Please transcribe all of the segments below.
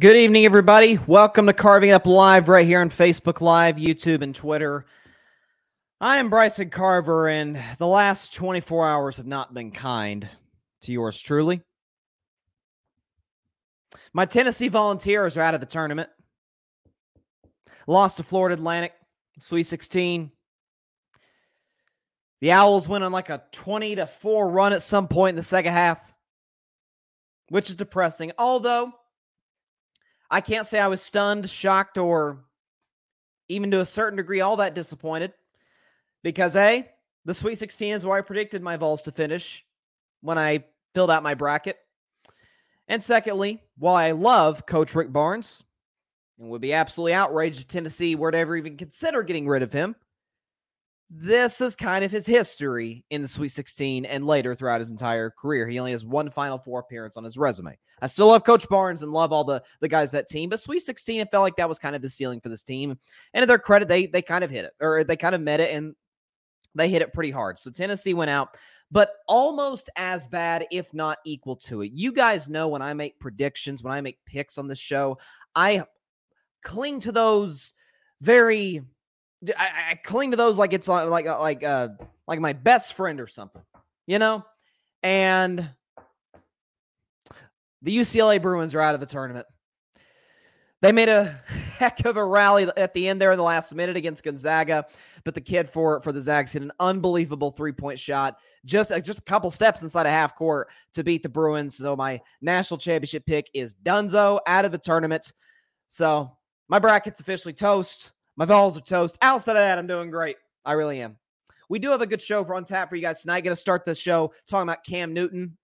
Good evening, everybody. Welcome to Carving Up Live right here on Facebook Live, YouTube, and Twitter. I am Bryson Carver, and the last 24 hours have not been kind to yours truly. My Tennessee Volunteers are out of the tournament. Lost to Florida Atlantic, Sweet 16. The Owls went on like a 20 to 4 run at some point in the second half, which is depressing. Although, I can't say I was stunned, shocked, or even to a certain degree all that disappointed because A, the Sweet 16 is where I predicted my Vols to finish when I filled out my bracket. And secondly, while I love Coach Rick Barnes and would be absolutely outraged if Tennessee were to ever even consider getting rid of him, this is kind of his history in the Sweet 16 and later throughout his entire career. He only has one Final Four appearance on his resume. I still love Coach Barnes and love all the the guys that team, but Sweet 16, it felt like that was kind of the ceiling for this team. And to their credit, they they kind of hit it, or they kind of met it, and they hit it pretty hard. So Tennessee went out, but almost as bad, if not equal to it. You guys know when I make predictions, when I make picks on the show, I cling to those very I, I, cling to those like it's like like like uh like my best friend or something, you know. And the UCLA Bruins are out of the tournament. They made a heck of a rally at the end there in the last minute against Gonzaga, but the kid for for the Zags hit an unbelievable three point shot, just uh, just a couple steps inside a half court to beat the Bruins. So my national championship pick is Dunzo out of the tournament. So my bracket's officially toast. My Vols are toast. Outside of that, I'm doing great. I really am. We do have a good show for on tap for you guys tonight. Going to start the show talking about Cam Newton,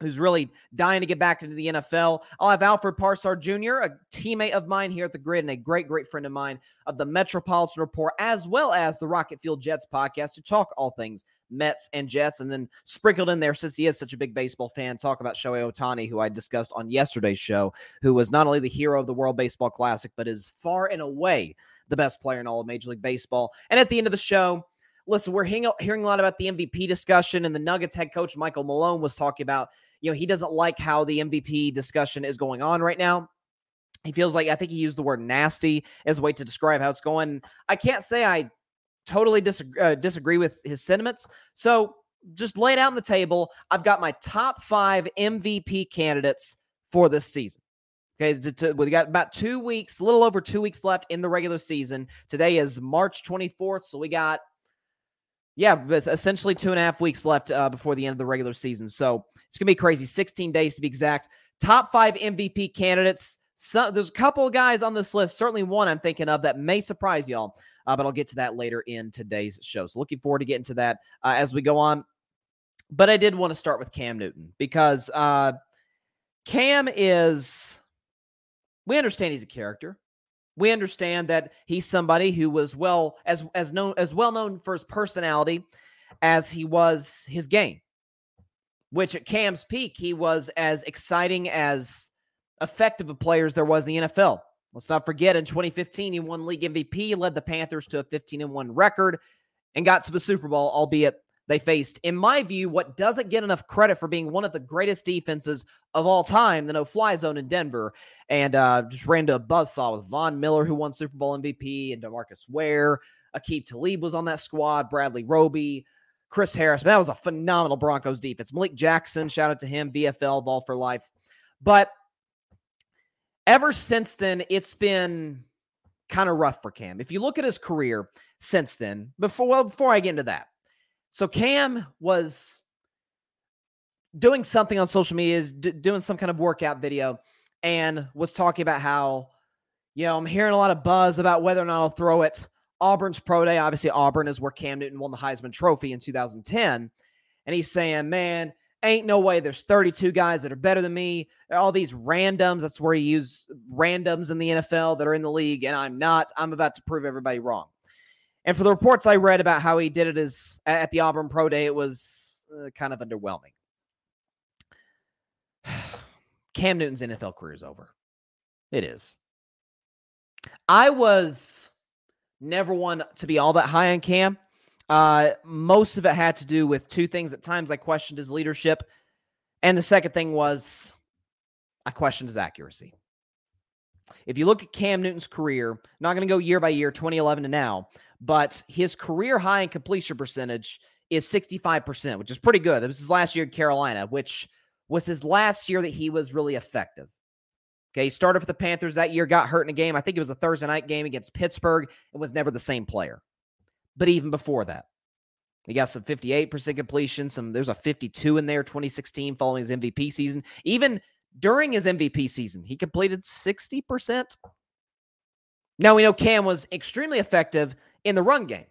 who's really dying to get back into the NFL. I'll have Alfred Parsard Jr., a teammate of mine here at the Gryd and a great, great friend of mine of the Metropolitan Report, as well as the Rocket Fuel Jets podcast to talk all things Mets and Jets. And then sprinkled in there, since he is such a big baseball fan, talk about Shohei Ohtani, who I discussed on yesterday's show, who was not only the hero of the World Baseball Classic, but is far and away the best player in all of Major League Baseball. And at the end of the show, listen, we're hearing, hearing a lot about the MVP discussion, and the Nuggets head coach Michael Malone was talking about, you know, he doesn't like how the MVP discussion is going on right now. He feels like I think he used the word nasty as a way to describe how it's going. I can't say I totally disagree, uh, disagree with his sentiments. So just lay it out on the table. I've got my top five MVP candidates for this season. Okay, to, to, we got about two weeks, a little over two weeks left in the regular season. Today is March 24th, so we got, yeah, essentially two and a half weeks left uh, before the end of the regular season. So it's gonna be crazy. 16 days to be exact. Top five MVP candidates. So, there's a couple of guys on this list. Certainly one I'm thinking of that may surprise y'all, uh, but I'll get to that later in today's show. So looking forward to getting to that uh, as we go on. But I did want to start with Cam Newton because uh, Cam is we understand he's a character. We understand that he's somebody who was well as as known as well known for his personality as he was his game. Which at Cam's peak, he was as exciting as effective a player as there was in the NFL Let's not forget in 2015, he won league MVP, led the Panthers to a 15 and 1 record, and got to the Super Bowl, albeit they faced, in my view, what doesn't get enough credit for being one of the greatest defenses of all time, the no fly zone in Denver. And uh, just ran to a buzzsaw with Von Miller, who won Super Bowl MVP, and Demarcus Ware. Aqib Talib was on that squad, Bradley Roby, Chris Harris. That was a phenomenal Broncos defense. Malik Jackson, shout out to him, VFL, ball for life. But ever since then, it's been kind of rough for Cam. If you look at his career since then, before well, before I get into that, so Cam was doing something on social media, is d- doing some kind of workout video, and was talking about how, you know, I'm hearing a lot of buzz about whether or not I'll throw it. Auburn's pro day, obviously Auburn is where Cam Newton won the Heisman Trophy in 2010, and he's saying, man. Ain't no way there's 32 guys that are better than me. All these randoms, that's where you use randoms in the NFL that are in the league, and I'm not. I'm about to prove everybody wrong. And for the reports I read about how he did it as at the Auburn Pro Day, it was uh, kind of underwhelming. Cam Newton's NFL career is over. It is. I was never one to be all that high on Cam. Uh, most of it had to do with two things. At times, I questioned his leadership, and the second thing was I questioned his accuracy. If you look at Cam Newton's career, not going to go year by year, 2011 to now, but his career high in completion percentage is 65%, which is pretty good. Was his last year in Carolina, which was his last year that he was really effective. Okay, he started for the Panthers that year, got hurt in a game. I think it was a Thursday night game against Pittsburgh, and was never the same player. But even before that, he got some 58% completion. Some there's a 52 in there, 2016, following his MVP season. Even during his MVP season, he completed 60%. Now we know Cam was extremely effective in the run game.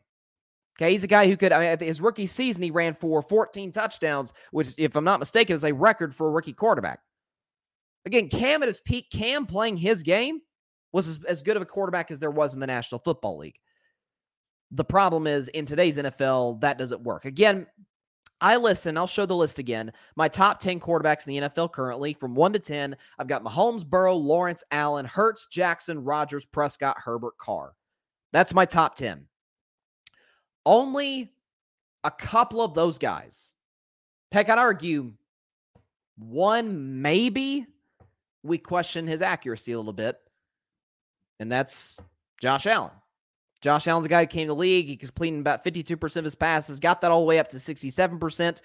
Okay, he's a guy who could. I mean, his rookie season, he ran for 14 touchdowns, which, if I'm not mistaken, is a record for a rookie quarterback. Again, Cam at his peak, Cam playing his game was as, as good of a quarterback as there was in the National Football League. The problem is in today's NFL, that doesn't work. Again, I listen, I'll show the list again. My top 10 quarterbacks in the NFL currently from 1 to 10, I've got Mahomes, Burrow, Lawrence, Allen, Hurts, Jackson, Rodgers, Prescott, Herbert, Carr. That's my top 10. Only a couple of those guys. Heck, I'd argue one, maybe we question his accuracy a little bit, and that's Josh Allen. Josh Allen's a guy who came to the league. He completing about 52% of his passes, got that all the way up to 67%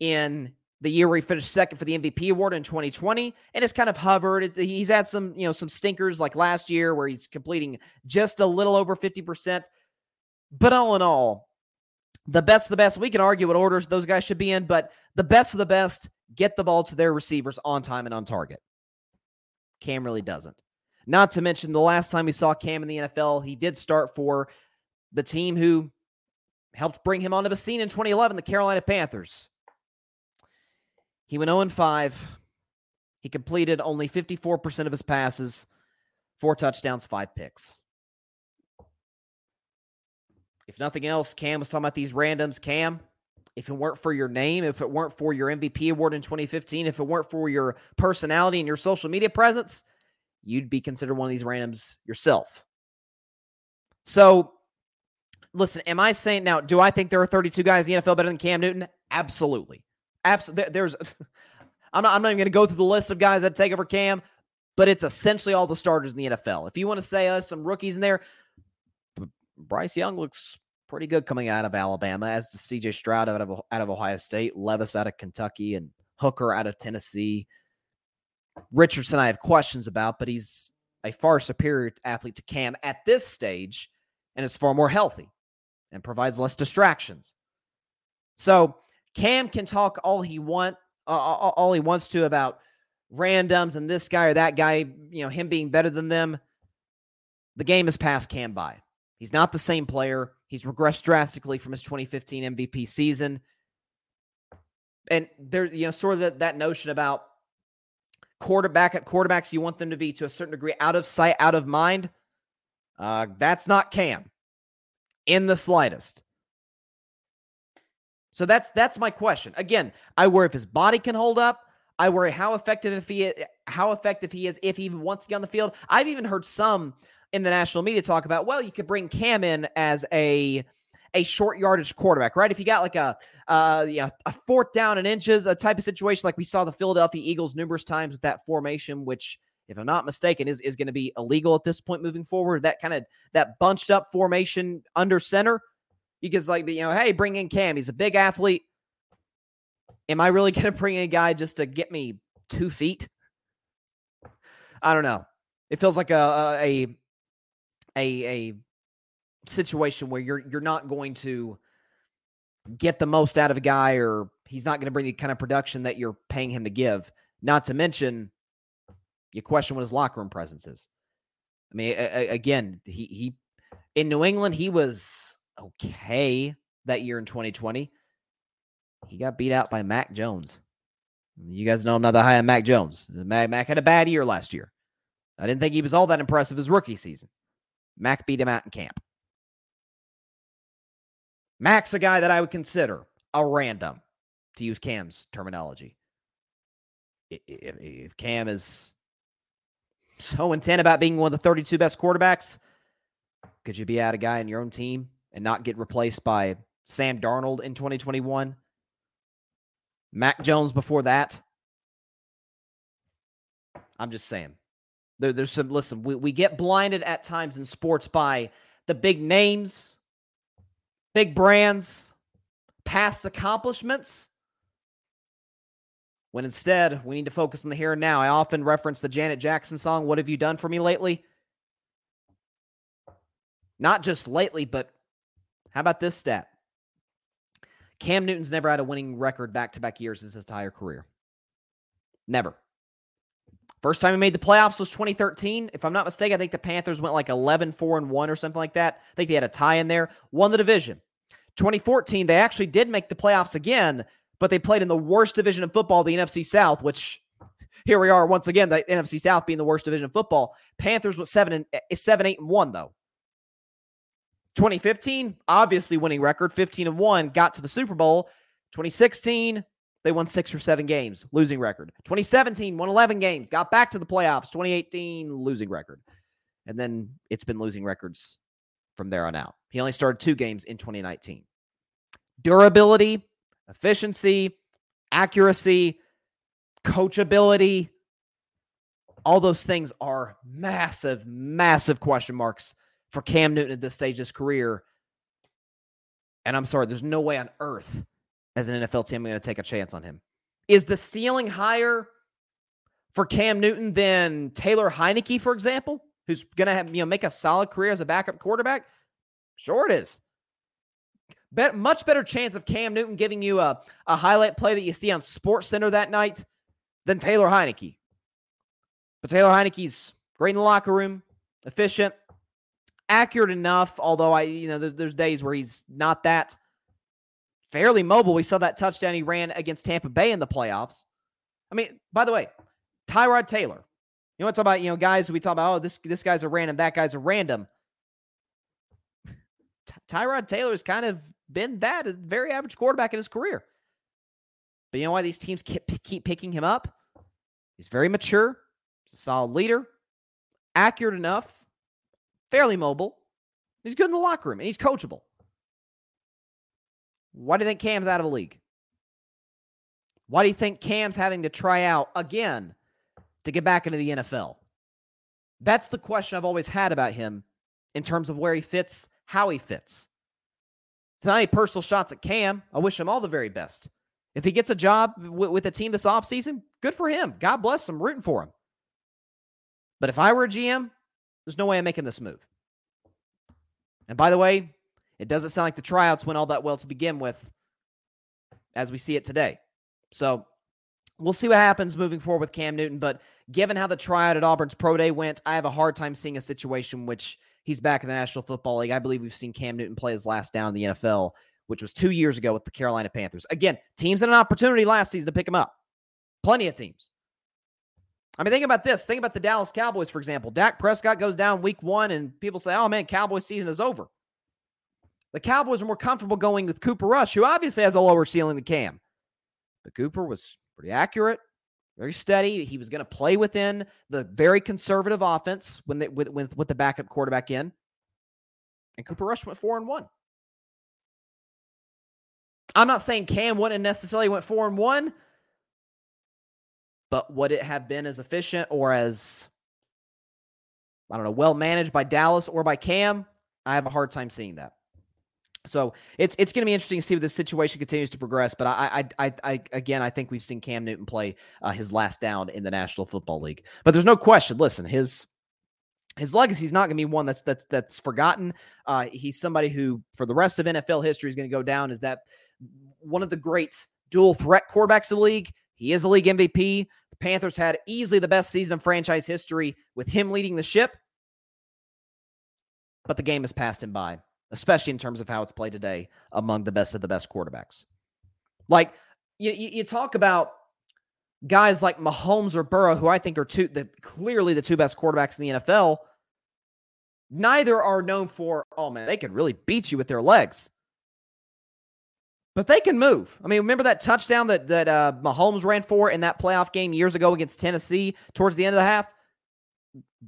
in the year where he finished second for the MVP award in 2020, and it's kind of hovered. He's had some, you know, some stinkers like last year where he's completing just a little over 50%. But all in all, the best of the best, we can argue what orders those guys should be in, but the best of the best get the ball to their receivers on time and on target. Cam really doesn't. Not to mention the last time we saw Cam in the NFL, he did start for the team who helped bring him onto the scene in 2011, the Carolina Panthers. He went 0 5. He completed only 54% of his passes, four touchdowns, five picks. If nothing else, Cam was talking about these randoms. Cam, if it weren't for your name, if it weren't for your MVP award in 2015, if it weren't for your personality and your social media presence, you'd be considered one of these randoms yourself. So, listen, am I saying now, do I think there are 32 guys in the NFL better than Cam Newton? Absolutely. Absolutely. There's, I'm not, I'm not even going to go through the list of guys that take over Cam, but it's essentially all the starters in the NFL. If you want to say uh, some rookies in there, Bryce Young looks pretty good coming out of Alabama, as does CJ Stroud out of out of Ohio State, Levis out of Kentucky, and Hooker out of Tennessee. Richardson, I have questions about, but he's a far superior athlete to Cam at this stage and is far more healthy and provides less distractions. So Cam can talk all he want, uh, all he wants to about randoms and this guy or that guy, you know, him being better than them. The game has passed Cam by. He's not the same player. He's regressed drastically from his 2015 MVP season. And there, you know, sort of that, that notion about quarterback at quarterbacks, you want them to be to a certain degree out of sight, out of mind. Uh, that's not Cam in the slightest. So that's that's my question. Again, I worry if his body can hold up. I worry how effective if he how effective he is if he even wants to get on the field. I've even heard some in the national media talk about, well, you could bring Cam in as a a short yardage quarterback, right? If you got like a uh, you know, a fourth down and inches, a type of situation like we saw the Philadelphia Eagles numerous times with that formation, which if I'm not mistaken, is is going to be illegal at this point moving forward. That kind of that bunched up formation under center. Because like you know, hey, bring in Cam. He's a big athlete. Am I really going to bring in a guy just to get me two feet? I don't know. It feels like a a a, a situation where you're you're not going to get the most out of a guy, or he's not going to bring the kind of production that you're paying him to give. Not to mention, you question what his locker room presence is. I mean, a, a, again, he he in New England he was okay that year in 2020. He got beat out by Mac Jones. You guys know I'm not that high on Mac Jones. Uh, Mac, Mac had a bad year last year. I didn't think he was all that impressive his rookie season. Mac beat him out in camp. Mac's a guy that I would consider a random, to use Cam's terminology. If Cam is so intent about being one of the 32 best quarterbacks, could you be out a guy in your own team and not get replaced by Sam Darnold in 2021? Mac Jones before that? I'm just saying. There, there's some, listen, we, we get blinded at times in sports by the big names, big brands, past accomplishments. When instead, we need to focus on the here and now. I often reference the Janet Jackson song, What Have You Done For Me Lately? Not just lately, but how about this stat? Cam Newton's never had a winning record back to back years in his entire career. Never. First time he made the playoffs was 2013. If I'm not mistaken, I think the Panthers went like 11 4 and 1 or something like that. I think they had a tie in there, won the division. 2014, they actually did make the playoffs again, but they played in the worst division of football, the NFC South, which here we are once again, the NFC South being the worst division of football. Panthers was 7 and eh, 7 8 and 1 though. 2015, obviously winning record, 15 and 1, got to the Super Bowl. 2016, they won six or seven games, losing record. 2017, won 11 games, got back to the playoffs. 2018, losing record. And then it's been losing records from there on out. He only started two games in 2019. Durability, efficiency, accuracy, coachability, all those things are massive, massive question marks for Cam Newton at this stage of his career. And I'm sorry, there's no way on earth as an NFL team I'm going to take a chance on him. Is the ceiling higher for Cam Newton than Taylor Heinicke, for example, who's going to have you know make a solid career as a backup quarterback? Sure, it is. Bet, much better chance of Cam Newton giving you a, a highlight play that you see on Sports Center that night than Taylor Heinicke. But Taylor Heinicke's great in the locker room, efficient, accurate enough. Although I, you know, there's, there's days where he's not that fairly mobile. We saw that touchdown he ran against Tampa Bay in the playoffs. I mean, by the way, Tyrod Taylor. You want to talk about, you know, guys we talk about, oh, this this guy's a random, that guy's a random. Tyrod Taylor's kind of been that, a very average quarterback in his career. But you know why these teams keep, keep picking him up? He's very mature. He's a solid leader, accurate enough, fairly mobile. He's good in the locker room and he's coachable. Why do you think Cam's out of the league? Why do you think Cam's having to try out again to get back into the NFL? That's the question I've always had about him in terms of where he fits, how he fits. It's not any personal shots at Cam. I wish him all the very best. If he gets a job w- with a team this offseason, good for him. God bless him. Rooting for him. But if I were a GM, there's no way I'm making this move. And by the way, it doesn't sound like the tryouts went all that well to begin with as we see it today. So we'll see what happens moving forward with Cam Newton. But given how the tryout at Auburn's Pro Day went, I have a hard time seeing a situation which he's back in the National Football League. I believe we've seen Cam Newton play his last down in the NFL, which was two years ago with the Carolina Panthers. Again, teams had an opportunity last season to pick him up. Plenty of teams. I mean, think about this. Think about the Dallas Cowboys, for example. Dak Prescott goes down week one, and people say, oh man, Cowboys season is over. The Cowboys are more comfortable going with Cooper Rush, who obviously has a lower ceiling than Cam. But Cooper was pretty accurate, very steady. He was going to play within the very conservative offense when they, with, with with the backup quarterback in. And Cooper Rush went four and one. I'm not saying Cam wouldn't necessarily went four and one, but would it have been as efficient or as I don't know, well managed by Dallas or by Cam? I have a hard time seeing that. So it's it's going to be interesting to see if the situation continues to progress. But I I I, I again I think we've seen Cam Newton play uh, his last down in the National Football League. But there's no question. Listen, his his legacy is not going to be one that's that's that's forgotten. Uh, he's somebody who, for the rest of NFL history, is going to go down as that one of the great dual threat quarterbacks of the league. He is the league MVP. The Panthers had easily the best season of franchise history with him leading the ship, but the game has passed him by especially in terms of how it's played today among the best of the best quarterbacks. Like you, you talk about guys like Mahomes or Burrow, who I think are two, the, clearly the two best quarterbacks in the NFL. Neither are known for, oh man, they could really beat you with their legs. But they can move. I mean, remember that touchdown that that uh, Mahomes ran for in that playoff game years ago against Tennessee towards the end of the half?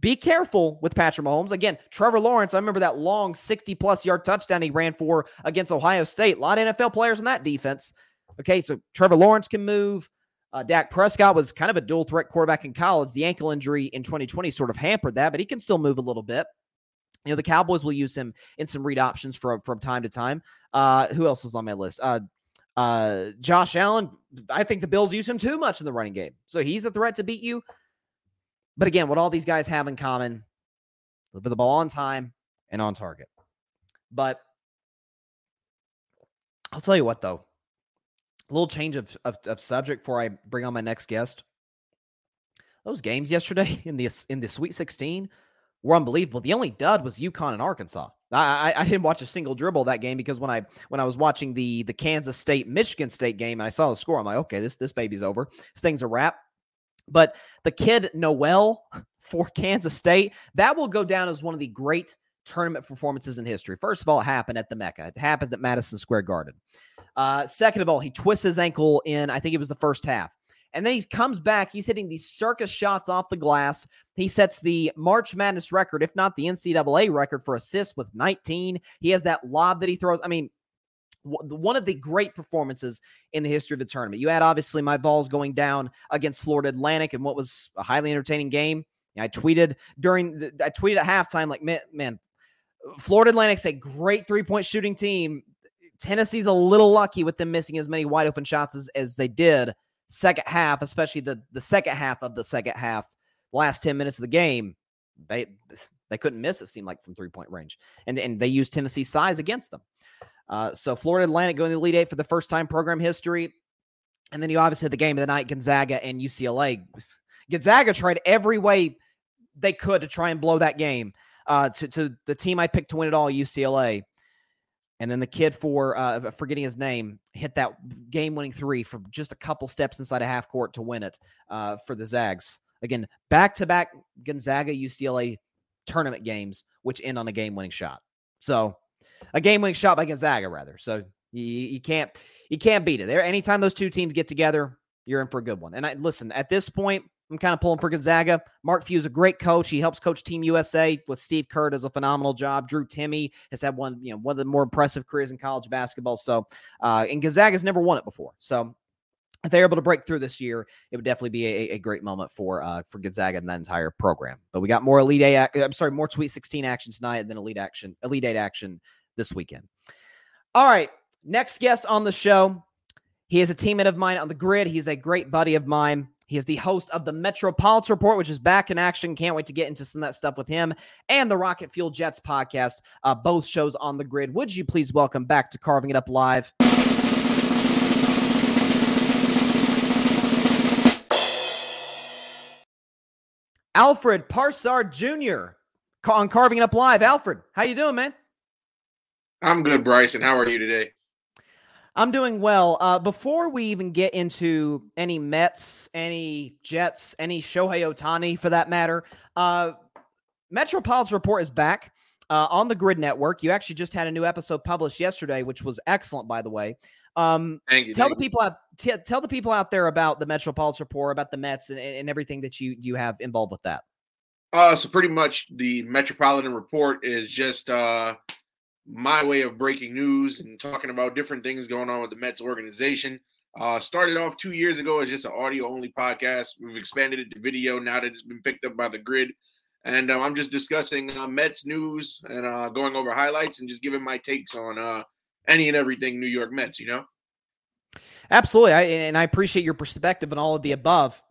be careful with Patrick Mahomes. Again, Trevor Lawrence, I remember that long 60 plus yard touchdown he ran for against Ohio State. A lot of NFL players in that defense. Okay, so Trevor Lawrence can move. Uh, Dak Prescott was kind of a dual threat quarterback in college. The ankle injury in 2020 sort of hampered that, but he can still move a little bit. You know, the Cowboys will use him in some read options from from time to time. Uh, who else was on my list? Uh, uh, Josh Allen. I think the Bills use him too much in the running game, so he's a threat to beat you. But again, what all these guys have in common, deliver the ball on time and on target. But I'll tell you what, though, a little change of, of, of subject before I bring on my next guest. Those games yesterday in the in the Sweet 16 were unbelievable. The only dud was UConn and Arkansas. I, I, didn't watch a single dribble that game because when I when I was watching the the Kansas State Michigan State game and I saw the score, I'm like, okay, this this baby's over. This thing's a wrap. But the kid Nowell for Kansas State, that will go down as one of the great tournament performances in history. First of all, it happened at the Mecca. It happened at Madison Square Garden. Uh, second of all, he twists his ankle in, I think it was the first half. And then he comes back. He's hitting these circus shots off the glass. He sets the March Madness record, if not the NCAA record, for assists with 19. He has that lob that he throws. I mean, one of the great performances in the history of the tournament. You had obviously my Vols going down against Florida Atlantic and what was a highly entertaining game. I tweeted during the, I tweeted at halftime like man, man, Florida Atlantic's a great three point shooting team. Tennessee's a little lucky with them missing as many wide open shots as, as they did second half, especially the the second half of the second half, last 10 minutes of the game. They they couldn't miss it seemed like from three point range. And and they used Tennessee's size against them. Uh, so Florida Atlantic going to the Elite Eight for the first time program history. And then you obviously had the game of the night, Gonzaga and UCLA. Gonzaga tried every way they could to try and blow that game uh, to, to the team I picked to win it all, UCLA. And then the kid for uh, forgetting his name hit that game-winning three from just a couple steps inside a half court to win it uh, for the Zags. Again, back-to-back Gonzaga UCLA tournament games, which end on a game-winning shot. So a game winning shot by Gonzaga, rather. So you, you can't you can't beat it. There, anytime those two teams get together, you're in for a good one. And I listen at this point. I'm kind of pulling for Gonzaga. Mark Few is a great coach. He helps coach Team USA with Steve Kerr does a phenomenal job. Drew Timme has had one, you know, one of the more impressive careers in college basketball. So, uh, and Gonzaga's never won it before. So, if they're able to break through this year, it would definitely be a, a great moment for uh, for Gonzaga and that entire program. But we got more Elite Eight. I'm sorry, more Sweet 16 action tonight, and then Elite action, Elite Eight action this weekend. All right, next guest on the show. He is a teammate of mine on the Gryd. He's a great buddy of mine. He is the host of the Metropolitan Report, which is back in action. Can't wait to get into some of that stuff with him and the Rocket Fuel Jets podcast, uh, both shows on the Gryd. Would you please welcome back to Carving It Up Live? Alfred Parsard Jr. on Carving It Up Live. Alfred, how you doing, man? I'm good, Bryson. How are you today? I'm doing well. Uh, before we even get into any Mets, any Jets, any Shohei Ohtani for that matter, uh, Metropolitan Report is back uh, on the Gryd Network. You actually just had a new episode published yesterday, which was excellent, by the way. Um, Thank you. tell the people out t- tell the people out there about the Metropolitan Report, about the Mets, and, and everything that you you have involved with that. Uh, so pretty much the Metropolitan Report is just uh, my way of breaking news and talking about different things going on with the Mets organization. Uh, started off two years ago as just an audio only podcast. We've expanded it to video now that it's been picked up by the Gryd. And uh, I'm just discussing uh, Mets news and uh, going over highlights and just giving my takes on uh, any and everything New York Mets, you know? Absolutely, I, and I appreciate your perspective and all of the above.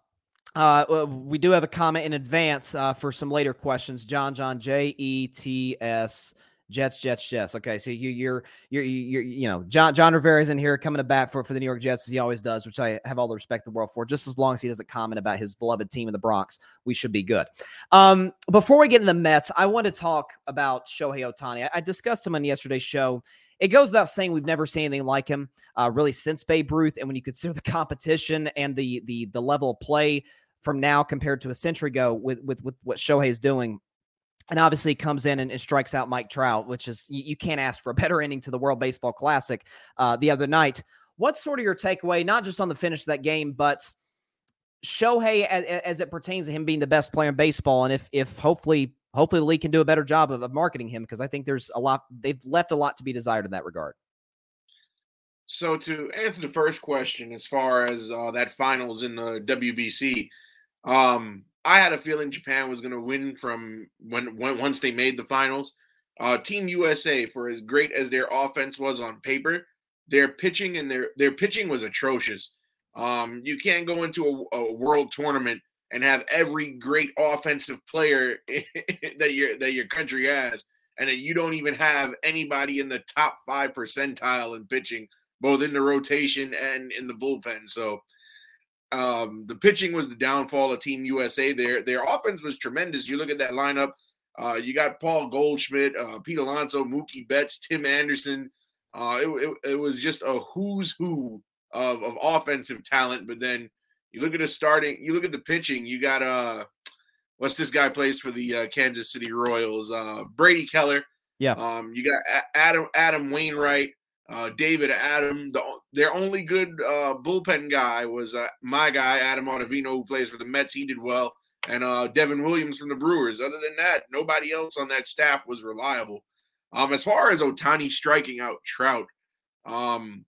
Uh, we do have a comment in advance uh, for some later questions. John, John, J E T S, Jets, Jets, Jets. Okay, so you, you're, you're, you're, you know, John, John Rivera is in here coming to bat for for the New York Jets as he always does, which I have all the respect in the world for. Just as long as he doesn't comment about his beloved team in the Bronx, we should be good. Um, before we get into the Mets, I want to talk about Shohei Ohtani. I, I discussed him on yesterday's show it goes without saying we've never seen anything like him uh, really since Babe Ruth. And when you consider the competition and the the the level of play from now compared to a century ago with with, with what Shohei is doing, and obviously comes in and, and, strikes out Mike Trout, which is you, you, can't ask for a better ending to the World Baseball Classic uh, the other night. What's sort of your takeaway, not just on the finish of that game, but Shohei as, as it pertains to him being the best player in baseball, and if if hopefully hopefully the league can do a better job of, of marketing him because I think there's a lot they've left a lot to be desired in that regard. So to answer the first question, as far as uh, that finals in the WBC, um, I had a feeling Japan was going to win from when, when once they made the finals. Uh, Team USA, for as great as their offense was on paper, their pitching and their their pitching was atrocious. Um, you can't go into a, a world tournament and have every great offensive player that your that your country has, and that you don't even have anybody in the top five percentile in pitching, both in the rotation and in the bullpen. So um, the pitching was the downfall of Team USA. Their their offense was tremendous. You look at that lineup. Uh, you got Paul Goldschmidt, uh, Pete Alonso, Mookie Betts, Tim Anderson. Uh, it, it, it was just a who's who of, of offensive talent. But then you look at the starting, you look at the pitching. You got uh, what's this guy plays for the uh, Kansas City Royals? Uh, Brady Keller. Yeah. Um, you got Adam Adam Wainwright, uh, David Adam. The, their only good uh, bullpen guy was uh, my guy Adam Ottavino, who plays for the Mets. He did well, and uh, Devin Williams from the Brewers. Other than that, nobody else on that staff was reliable. Um, as far as Ohtani striking out Trout, um,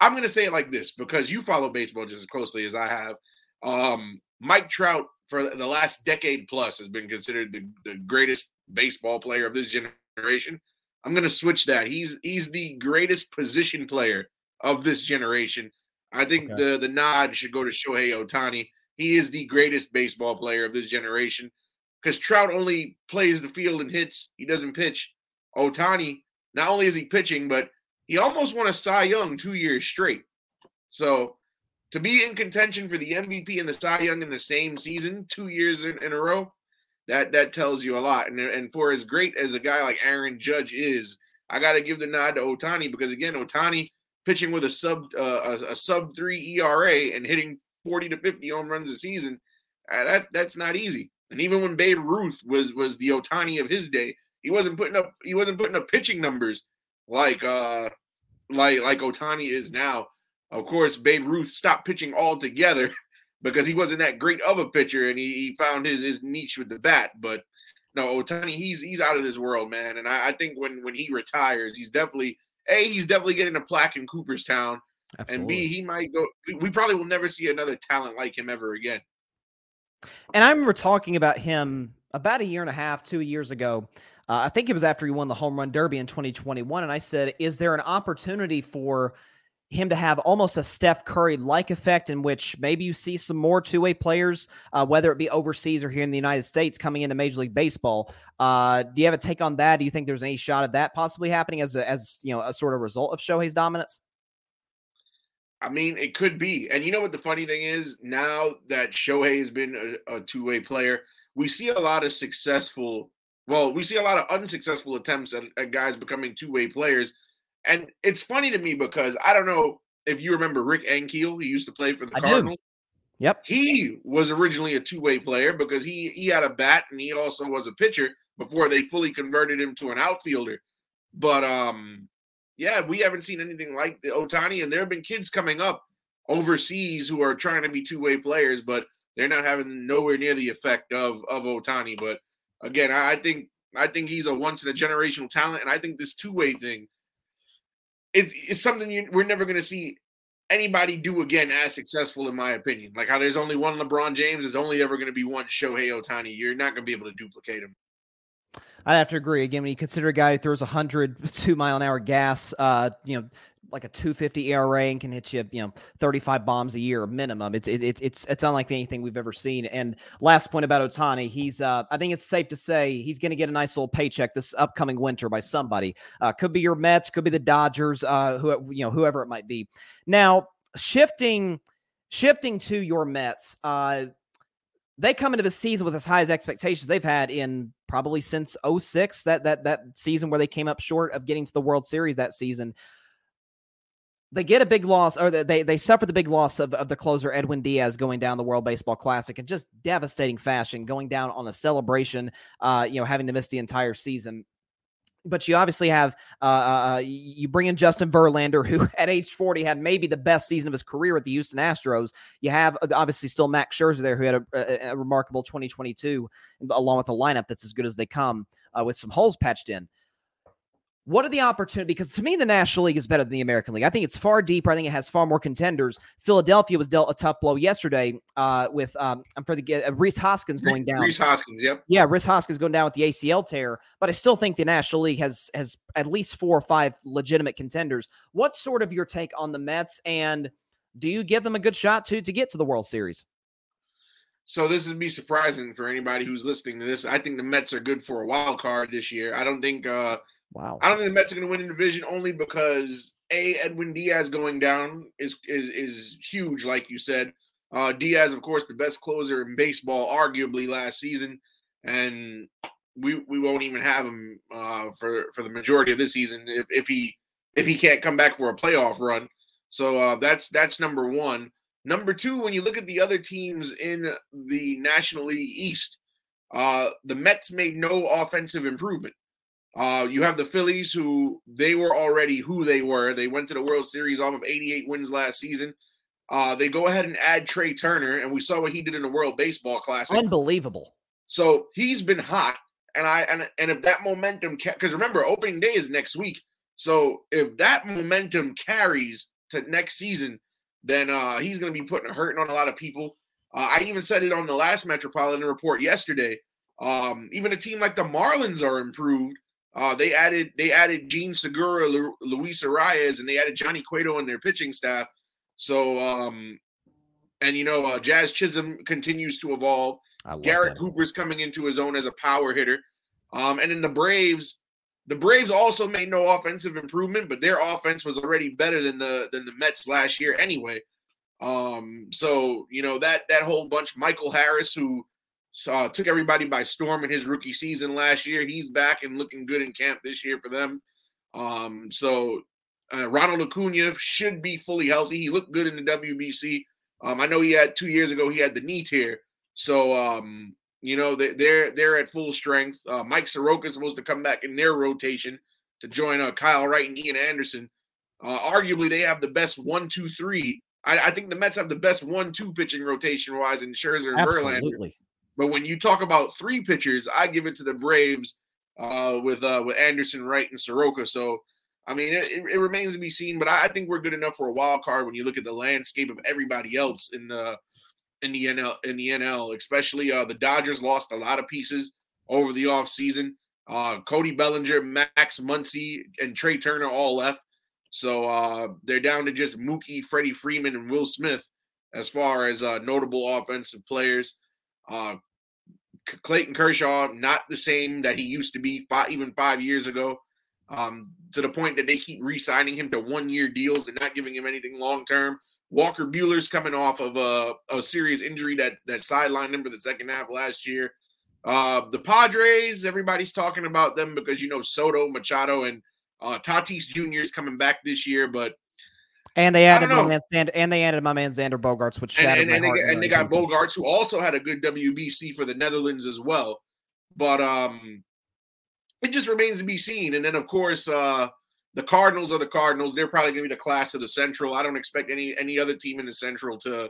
I'm going to say it like this because you follow baseball just as closely as I have. Um, Mike Trout, for the last decade plus, has been considered the, the greatest baseball player of this generation. I'm going to switch that. He's he's the greatest position player of this generation. I think okay. the the nod should go to Shohei Ohtani. He is the greatest baseball player of this generation because Trout only plays the field and hits. He doesn't pitch. Ohtani, not only is he pitching, but he almost won a Cy Young two years straight. So to be in contention for the MVP and the Cy Young in the same season, two years in, in a row, that that tells you a lot. And and for as great as a guy like Aaron Judge is, I got to give the nod to Ohtani because again, Ohtani pitching with a sub uh, a, a, sub three ERA and hitting forty to fifty home runs a season, uh, that that's not easy. And even when Babe Ruth was was the Ohtani of his day, he wasn't putting up he wasn't putting up pitching numbers like uh like like Ohtani is now. Of course, Babe Ruth stopped pitching altogether because he wasn't that great of a pitcher and he, he found his his niche with the bat. But no, Ohtani, he's he's out of this world, man. And I, I think when when he retires, he's definitely a he's definitely getting a plaque in Cooperstown, Absolutely. and b he might go. We probably will never see another talent like him ever again. And I remember talking about him about a year and a half, two years ago. Uh, I think it was after he won the home run derby in 2021. And I said, is there an opportunity for him to have almost a Steph Curry like effect in which maybe you see some more two way players, uh, whether it be overseas or here in the United States, coming into Major League Baseball. Uh, do you have a take on that? Do you think there's any shot of that possibly happening as a, as you know a sort of result of Shohei's dominance? I mean, it could be. And you know what the funny thing is? Now that Shohei has been a, a two way player, we see a lot of successful well, we see a lot of unsuccessful attempts at, at guys becoming two way players. And it's funny to me because I don't know if you remember Rick Ankiel. He used to play for the I Cardinals. Do. Yep. He was originally a two way player because he he had a bat and he also was a pitcher before they fully converted him to an outfielder. But um yeah, we haven't seen anything like the Ohtani and there have been kids coming up overseas who are trying to be two way players, but they're not having nowhere near the effect of of Ohtani, But again, I, I think I think he's a once in a generational talent, and I think this two way thing it's, it's something you, we're never going to see anybody do again as successful, in my opinion. Like how there's only one LeBron James, there's only ever going to be one Shohei Ohtani. You're not going to be able to duplicate him. I'd have to agree. Again, when you consider a guy who throws 102 mile an hour gas, uh, you know, like a 250 ERA and can hit you, you know, 35 bombs a year minimum. It's it, it's it's unlike anything we've ever seen. And last point about Ohtani, he's uh, I think it's safe to say he's going to get a nice little paycheck this upcoming winter by somebody. Uh, could be your Mets, could be the Dodgers, uh, who you know, whoever it might be. Now shifting shifting to your Mets, uh, they come into the season with as high as expectations they've had in probably since 06 that that that season where they came up short of getting to the World Series that season they get a big loss, or they they suffer the big loss of, of the closer Edwin Diaz going down the World Baseball Classic in just devastating fashion, going down on a celebration, uh, you know, having to miss the entire season. But you obviously have uh, uh, uh you bring in Justin Verlander, who at age 40 had maybe the best season of his career with the Houston Astros. You have uh, obviously still Max Scherzer there, who had a, a, a remarkable 2022, along with a lineup that's as good as they come, uh, with some holes patched in. What are the opportunities? Because to me, the National League is better than the American League. I think it's far deeper. I think it has far more contenders. Philadelphia was dealt a tough blow yesterday uh, with um, I'm for the uh, Rhys Hoskins going down. Rhys Hoskins, yep. Yeah, Rhys Hoskins going down with the ACL tear. But I still think the National League has has at least four or five legitimate contenders. What's sort of your take on the Mets, and do you give them a good shot to to get to the World Series? So this would be surprising for anybody who's listening to this. I think the Mets are good for a wild card this year. I don't think. Uh, Wow. I don't think the Mets are going to win the division only because a Edwin Diaz going down is is is huge, like you said. Uh, Diaz, of course, the best closer in baseball, arguably last season, and we we won't even have him uh, for for the majority of this season if, if he if he can't come back for a playoff run. So uh, that's that's number one. Number two, when you look at the other teams in the National League East, uh, the Mets made no offensive improvement. Uh, you have the Phillies, who they were already who they were. They went to the World Series off of 88 wins last season. Uh, they go ahead and add Trea Turner, and we saw what he did in the World Baseball Classic. Unbelievable. So he's been hot, and I and and if that momentum, because remember, opening day is next week. So if that momentum carries to next season, then uh, he's going to be putting a hurting on a lot of people. Uh, I even said it on the last Metropolitan Report yesterday. Um, even a team like the Marlins are improved uh, they added they added Jean Segura, Lu- Luis Arraez, and they added Johnny Cueto in their pitching staff. So, um, and you know, uh, Jazz Chisholm continues to evolve. Garrett Cooper's coming into his own as a power hitter. Um, and then the Braves, the Braves also made no offensive improvement, but their offense was already better than the than the Mets last year anyway. Um, so you know that that whole bunch, Michael Harris, who uh, took everybody by storm in his rookie season last year. He's back and looking good in camp this year for them. Um, so uh, Ronald Acuna should be fully healthy. He looked good in the WBC. Um, I know he had two years ago he had the knee tear, so um, you know they, they're they're at full strength. Uh, Mike Soroka is supposed to come back in their rotation to join uh, Kyle Wright and Ian Anderson. Uh, arguably, they have the best one, two, three. I, I, think the Mets have the best one-two pitching rotation wise in Scherzer and Absolutely. Verlander. But when you talk about three pitchers, I give it to the Braves uh, with uh, with Anderson, Wright, and Soroka. So, I mean, it, it, remains to be seen. But I, think we're good enough for a wild card when you look at the landscape of everybody else in the in the NL in the NL. Especially uh, the Dodgers lost a lot of pieces over the offseason. Uh, Cody Bellinger, Max Muncy, and Trea Turner all left. So uh, they're down to just Mookie, Freddie Freeman, and Will Smith as far as uh, notable offensive players. Uh, Clayton Kershaw, not the same that he used to be five, even five years ago, um, to the point that they keep re signing him to one year deals and not giving him anything long term. Walker Buehler's coming off of a, a serious injury that, that sidelined him for the second half last year. Uh, the Padres, everybody's talking about them because, you know, Soto, Machado, and uh, Tatis Jr. is coming back this year, but and they added my man Xander, and they added my man Xander Bogaerts, which shattered and, and, my heart. They, and they got Bogaerts, who also had a good WBC for the Netherlands as well. But um, it just remains to be seen. And then, of course, uh, the Cardinals are the Cardinals. They're probably going to be the class of the Central. I don't expect any any other team in the Central to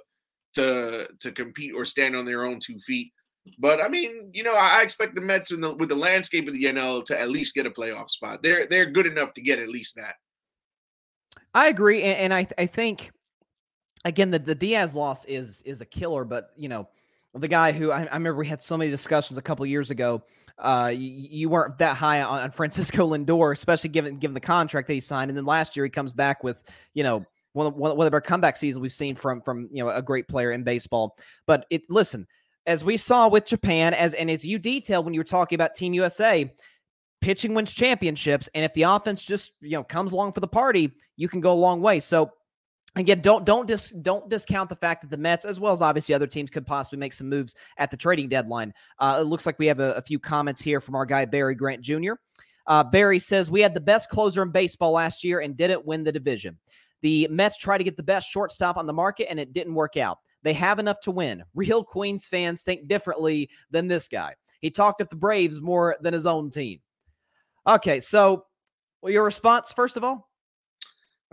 to to compete or stand on their own two feet. But I mean, you know, I expect the Mets the, with the landscape of the NL to at least get a playoff spot. They're they're good enough to get at least that. I agree, and, and I I think again the the Diaz loss is is a killer, but you know the guy who I, I remember we had so many discussions a couple years ago. Uh, you, you, weren't that high on, on Francisco Lindor, especially given given the contract that he signed, and then last year he comes back with you know one of, one of our comeback seasons we've seen from from you know a great player in baseball. But it listen, as we saw with Japan, as and as you detailed when you were talking about Team USA, pitching wins championships, and if the offense just you know comes along for the party, you can go a long way. So again, don't don't dis, don't discount the fact that the Mets, as well as obviously other teams, could possibly make some moves at the trading deadline. Uh, it looks like we have a, a, few comments here from our guy Barry Grant Jr. Uh, Barry says we had the best closer in baseball last year and didn't win the division. The Mets tried to get the best shortstop on the market and it didn't work out. They have enough to win. Real Queens fans think differently than this guy. He talked at the Braves more than his own team. Okay, so well, your response, first of all?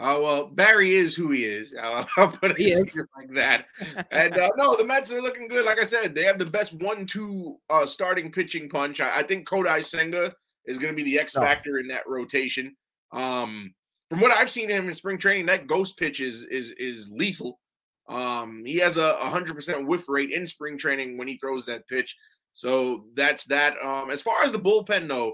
Oh well, Barry is who he is. I'll, I'll put it like that. And uh, no, the Mets are looking good. Like I said, they have the best one-two uh, starting pitching punch. I, I think Kodai Senga is going to be the X factor oh. in that rotation. Um, from what I've seen him in spring training, that ghost pitch is is is lethal. Um, he has a hundred percent whiff rate in spring training when he throws that pitch. So that's that. Um, as far as the bullpen though,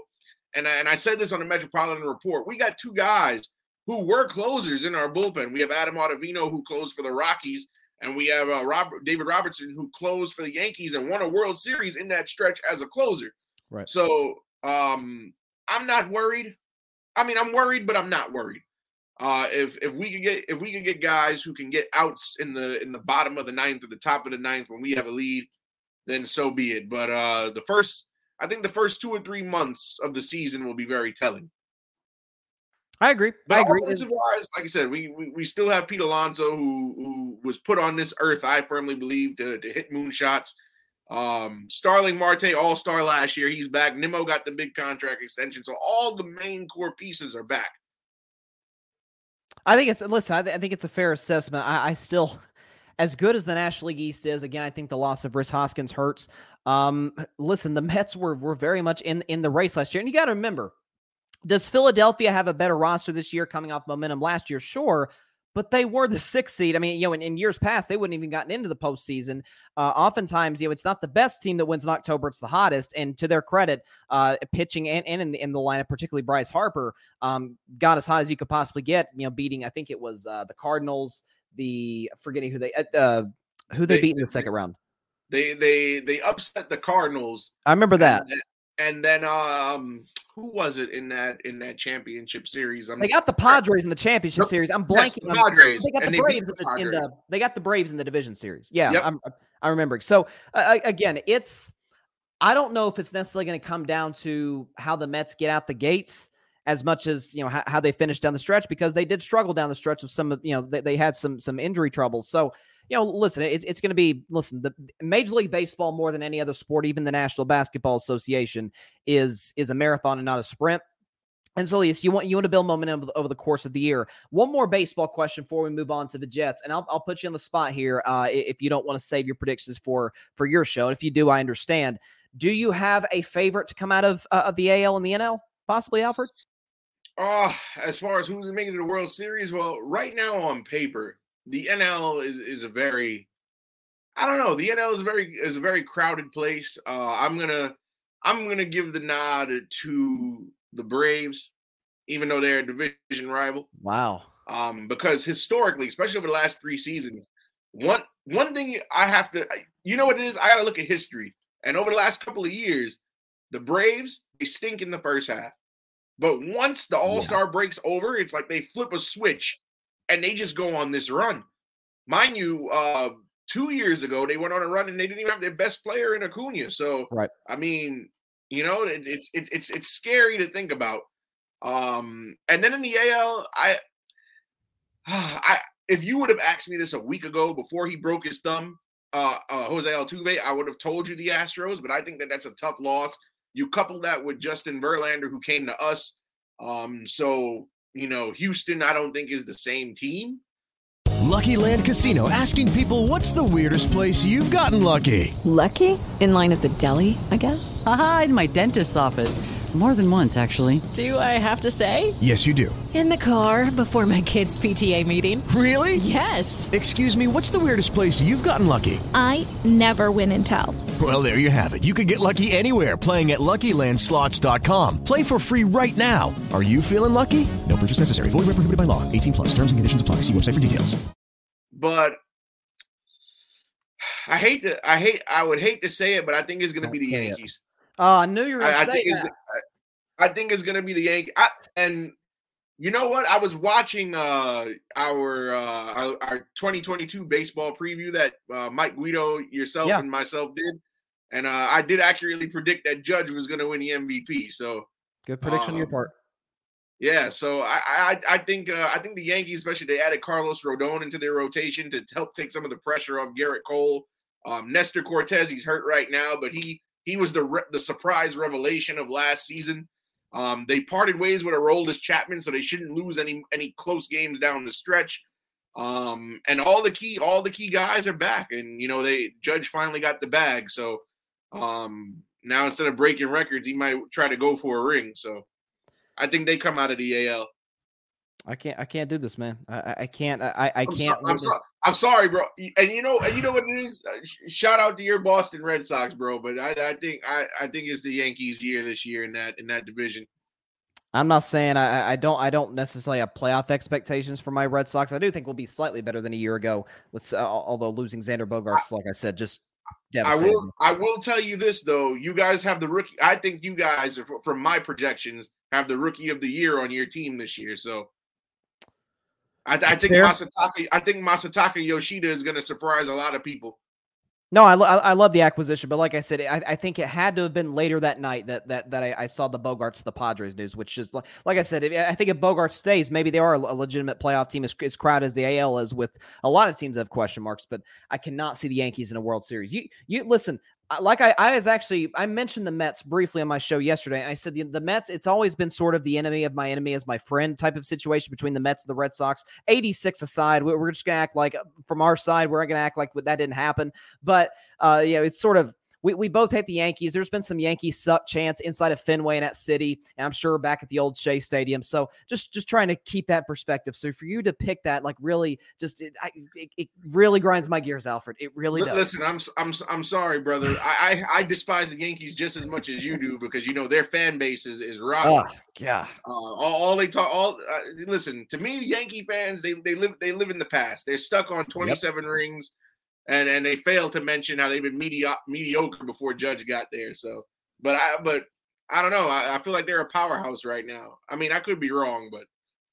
and I, and I said this on the Metropolitan Report, we got two guys who were closers in our bullpen. We have Adam Ottavino who closed for the Rockies, and we have uh, Robert, David Robertson who closed for the Yankees and won a World Series in that stretch as a closer. Right. So um, I'm not worried. I mean, I'm worried, but I'm not worried. Uh, if if we could get if we could get guys who can get outs in the in the bottom of the ninth or the top of the ninth when we have a lead, then so be it. But uh, the first, I think the first two or three months of the season will be very telling. I agree. But I agree. Offensive wise, like I said, we, we we still have Pete Alonso, who who was put on this earth. I firmly believe to to hit moonshots. Um, Starling Marte, All Star last year, he's back. Nimmo got the big contract extension, so all the main core pieces are back. I think it's listen. I, th- I think it's a fair assessment. I, I, still, as good as the National League East is, again, I think the loss of Rhys Hoskins hurts. Um, listen, the Mets were were very much in in the race last year, and you got to remember does Philadelphia have a better roster this year coming off momentum last year? Sure. But they were the sixth seed. I mean, you know, in, in years past, they wouldn't even gotten into the postseason. Uh, oftentimes, you know, it's not the best team that wins in October; it's the hottest. And to their credit, uh, pitching and, and in, the, in the lineup, particularly Bryce Harper, um, got as hot as you could possibly get. You know, beating I think it was uh, the Cardinals, the forgetting who they uh, who they, they beat in the second round. They they they upset the Cardinals. I remember that. And, and then um who was it in that in that championship series? I'm, they got the Padres in the championship no, series. I'm blanking. Yes, Padres. They got the Braves in the, in the, They got the Braves in the division series. Yeah, yep. I'm I'm remembering. So uh, again, it's I don't know if it's necessarily going to come down to how the Mets get out the gates as much as you know how, how they finished down the stretch because they did struggle down the stretch with some of you know they, they had some some injury troubles. So you know, listen, it's, it's going to be, listen, the Major League Baseball more than any other sport, even the National Basketball Association, is is a marathon and not a sprint. And so, you want you want to build momentum over the course of the year. One more baseball question before we move on to the Jets, and I'll, I'll put you on the spot here uh, if you don't want to save your predictions for for your show. And if you do, I understand. Do you have a favorite to come out of uh, of the AL and the NL, possibly, Alfred? Uh, as far as who's making the World Series, well, right now on paper, the NL is, is a very I don't know. The NL is a very is a very crowded place. Uh, I'm gonna I'm gonna give the nod to the Braves, even though they're a division rival. Wow. Um, because historically, especially over the last three seasons, one one thing I have to you know what it is? I gotta look at history. And over the last couple of years, the Braves, they stink in the first half. But once the All-Star yeah. breaks over, it's like they flip a switch and they just go on this run. Mind you, uh, two years ago they went on a run and they didn't even have their best player in Acuna. So, right. I mean, you know, it, it's it, it's it's scary to think about. Um, and then in the AL, I, I if you would have asked me this a week ago before he broke his thumb, uh, uh, Jose Altuve, I would have told you the Astros. But I think that that's a tough loss. You couple that with Justin Verlander, who came to us. Um, so you know, Houston, I don't think is the same team. Lucky Land Casino asking people what's the weirdest place you've gotten lucky? Lucky? In line at the deli, I guess? Aha, in my dentist's office. More than once, actually. Do I have to say? Yes, you do. In the car before my kids' PTA meeting. Really? Yes. Excuse me, what's the weirdest place you've gotten lucky? I never win and tell. Well, there you have it. You can get lucky anywhere playing at LuckyLandSlots.com. Play for free right now. Are you feeling lucky? No purchase necessary. Void where prohibited by law. 18 plus. Terms and conditions apply. See website for details. But I hate to, I hate, I would hate to say it, but I think it's going to be the Don't it. Oh, I knew you were going to say think it's, that. I think it's going to be the Yankees. I, and you know what? I was watching uh, our, uh, our our 2022 baseball preview that uh, Mike Guido, yourself, Yeah. and myself did, and uh, I did accurately predict that Judge was going to win the MVP. So Good prediction on your um, part. Yeah, so I I I think uh, I think the Yankees, especially they added Carlos Rodon into their rotation to help take some of the pressure off Gerrit Cole. Um, Nestor Cortes, he's hurt right now, but he he was the re- the surprise revelation of last season. Um, they parted ways with Aroldis Chapman, so they shouldn't lose any any close games down the stretch. Um, and all the key all the key guys are back, and you know they Judge finally got the bag. So um, now instead of breaking records, he might try to go for a ring. So. I think they come out of the AL. I can't. I can't do this, man. I, I- can't. I, I I'm, can't. so, I'm, so, I'm sorry, bro. And you know, and you know what it is. Uh, Shout out to your Boston Red Sox, bro. But I, I think I, I think it's the Yankees' year this year in that in that division. I'm not saying I, I- don't. I don't necessarily have playoff expectations for my Red Sox. I do think we'll be slightly better than a year ago. With uh, although losing Xander Bogaerts, like I said, just I will I will tell you this though. You guys have the rookie. I think you guys, from my projections, have the rookie of the year on your team this year. So. I, I think fair. Masataka. I think Masataka Yoshida is going to surprise a lot of people. No, I, lo- I love the acquisition, but like I said, I, I think it had to have been later that night that that that I, I saw the Bogaerts the Padres news, which is like like I said, I think if Bogart stays, maybe they are a legitimate playoff team as, as crowded as the AL is with a lot of teams that have question marks. But I cannot see the Yankees in a World Series. You you listen, like I, I was actually I mentioned the Mets briefly on my show yesterday. I said the, the Mets. It's always been sort of the enemy of my enemy as my friend type of situation between the Mets and the Red Sox. Eighty six aside, we- we're just gonna act like from our side, we're gonna act like that didn't happen. But uh, know, it's sort of we, we both hate the Yankees. There's been some Yankee suck chants inside of Fenway and at City, and I'm sure back at the old Shea Stadium. So just just trying to keep that perspective. So for you to pick that, like really, just it, I, it, it really grinds my gears, Alfred. It really does. Listen, I'm I'm I'm sorry, brother. I, I I despise the Yankees just as much as you do because you know their fan base is is rotten. Oh, yeah. Uh, all, all they talk, all uh, listen to me. Yankee fans, they they live they live in the past. They're stuck on 27 rings, and and they fail to mention how they've been medio- mediocre before Judge got there. So, but I but I don't know. I, I feel like they're a powerhouse right now. I mean, I could be wrong, but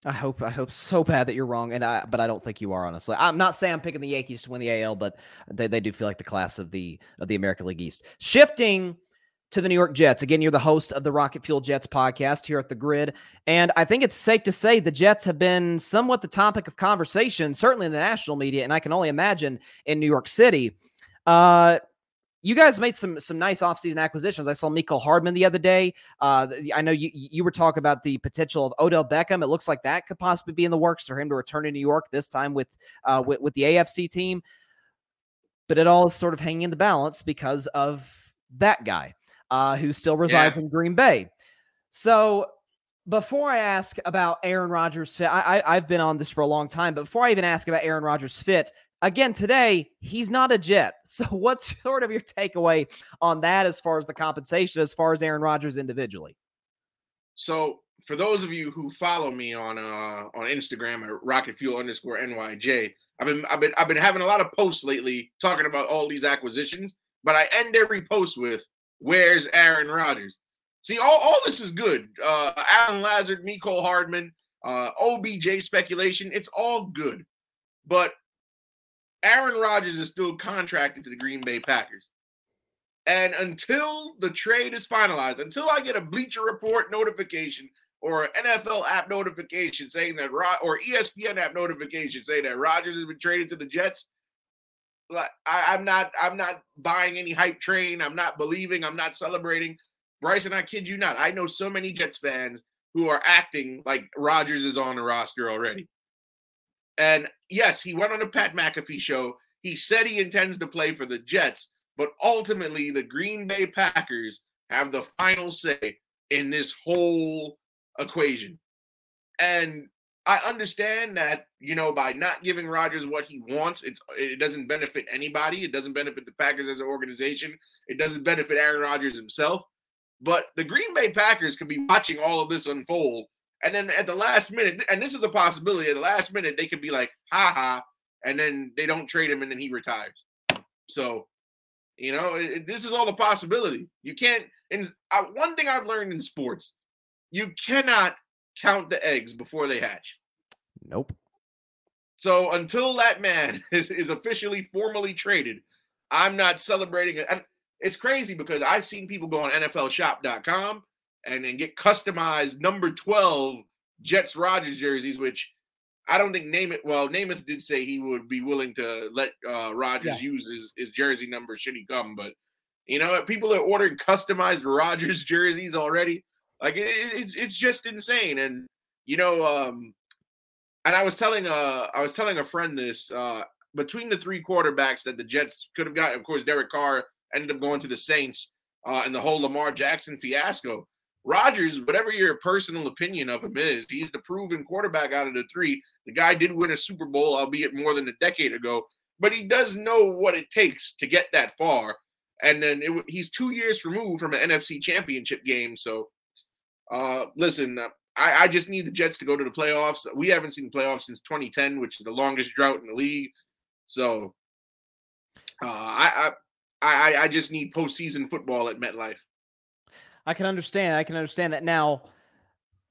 I hope I hope so bad that you're wrong, and I but I don't think you are honestly. I'm not saying I'm picking the Yankees to win the AL, but they, they do feel like the class of the of the American League East. Shifting to the New York Jets. Again, you're the host of the Rocket Fuel Jets podcast here at the Gryd, and I think it's safe to say the Jets have been somewhat the topic of conversation, certainly in the national media, and I can only imagine in New York City. Uh, you guys made some some nice offseason acquisitions. I saw Mecole Hardman the other day. Uh, I know you you were talking about the potential of Odell Beckham. It looks like that could possibly be in the works for him to return to New York this time with uh, with, with the AFC team. But it all is sort of hanging in the balance because of that guy uh, who still resides Yeah. in Green Bay. So before I ask about Aaron Rodgers' fit, I, I, I've been on this for a long time, but before I even ask about Aaron Rodgers' fit, again today, he's not a Jet. So what's sort of your takeaway on that as far as the compensation, as far as Aaron Rodgers individually? So for those of you who follow me on uh on Instagram at rocket fuel underscore NYJ, I've been I've been I've been having a lot of posts lately talking about all these acquisitions, but I end every post with where's Aaron Rodgers? See, all, all this is good. Uh Allen Lazard, Mecole Hardman, uh OBJ speculation, it's all good. But Aaron Rodgers is still contracted to the Green Bay Packers. And until the trade is finalized, until I get a Bleacher Report notification or NFL app notification saying that or ESPN app notification saying that Rodgers has been traded to the Jets, like I, I'm not, I'm not buying any hype train. I'm not believing. I'm not celebrating. Bryson, I kid you not. I know so many Jets fans who are acting like Rodgers is on the roster already. And yes, he went on a Pat McAfee show. He said he intends to play for the Jets, but ultimately the Green Bay Packers have the final say in this whole equation. And I understand that, you know, by not giving Rodgers what he wants, it's it doesn't benefit anybody. It doesn't benefit the Packers as an organization. It doesn't benefit Aaron Rodgers himself. But the Green Bay Packers could be watching all of this unfold. And then at the last minute, and this is a possibility, at the last minute, they could be like, ha ha, and then they don't trade him and then he retires. So, you know, it, this is all a possibility. You can't, and uh, one thing I've learned in sports, you cannot count the eggs before they hatch. Nope. So until that man is, is officially formally traded, I'm not celebrating it. And it's crazy because I've seen people go on NFLshop.com and then get customized number 12 Jets Rodgers jerseys, which I don't think Namath. Well, Namath did say he would be willing to let uh, Rodgers yeah. use his, his jersey number should he come. But you know, people are ordering customized Rodgers jerseys already. Like it, it's it's just insane. And you know, um, and I was telling uh I was telling a friend this uh between the three quarterbacks that the Jets could have got. Of course, Derek Carr ended up going to the Saints, uh, and the whole Lamar Jackson fiasco. Rodgers, whatever your personal opinion of him is, he's the proven quarterback out of the three. The guy did win a Super Bowl, albeit more than a decade ago, but he does know what it takes to get that far. And then it, he's two years removed from an NFC championship game. So, uh, listen, uh, I, I just need the Jets to go to the playoffs. We haven't seen the playoffs since 2010, which is the longest drought in the league. So, uh, I, I, I, I just need postseason football at MetLife. I can understand. I can understand that now.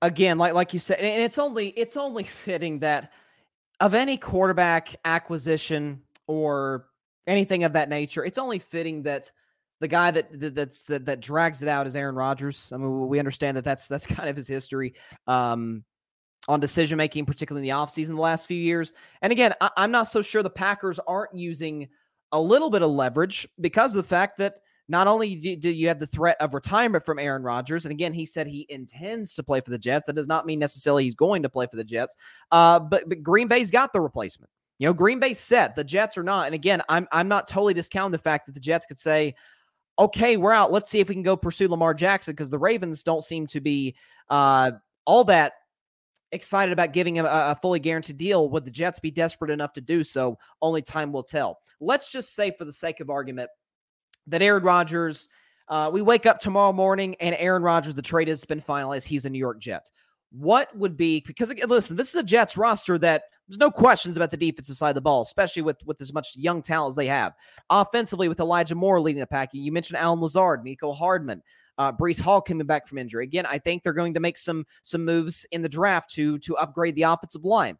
Again, like like you said, and it's only it's only fitting that of any quarterback acquisition or anything of that nature, it's only fitting that the guy that, that that's that, that drags it out is Aaron Rodgers. I mean, we understand that that's that's kind of his history um, on decision making, particularly in the offseason the last few years. And again, I, I'm not so sure the Packers aren't using a little bit of leverage because of the fact that not only do, you have the threat of retirement from Aaron Rodgers, and again, he said he intends to play for the Jets. That does not mean necessarily he's going to play for the Jets. Uh, but, but Green Bay's got the replacement. You know, Green Bay set. The Jets are not. And again, I'm I'm not totally discounting the fact that the Jets could say, okay, we're out. Let's see if we can go pursue Lamar Jackson because the Ravens don't seem to be uh, all that excited about giving him a, a, fully guaranteed deal. Would the Jets be desperate enough to do so? Only time will tell. Let's just say, for the sake of argument, that Aaron Rodgers, uh, we wake up tomorrow morning and Aaron Rodgers, the trade has been finalized. He's a New York Jet. What would be because listen, this is a Jets roster that there's no questions about the defensive side of the ball, especially with with as much young talent as they have. Offensively, with Elijah Moore leading the pack, you mentioned Allen Lazard, Mecole Hardman, uh, Breece Hall coming back from injury. Again, I think they're going to make some some moves in the draft to to upgrade the offensive line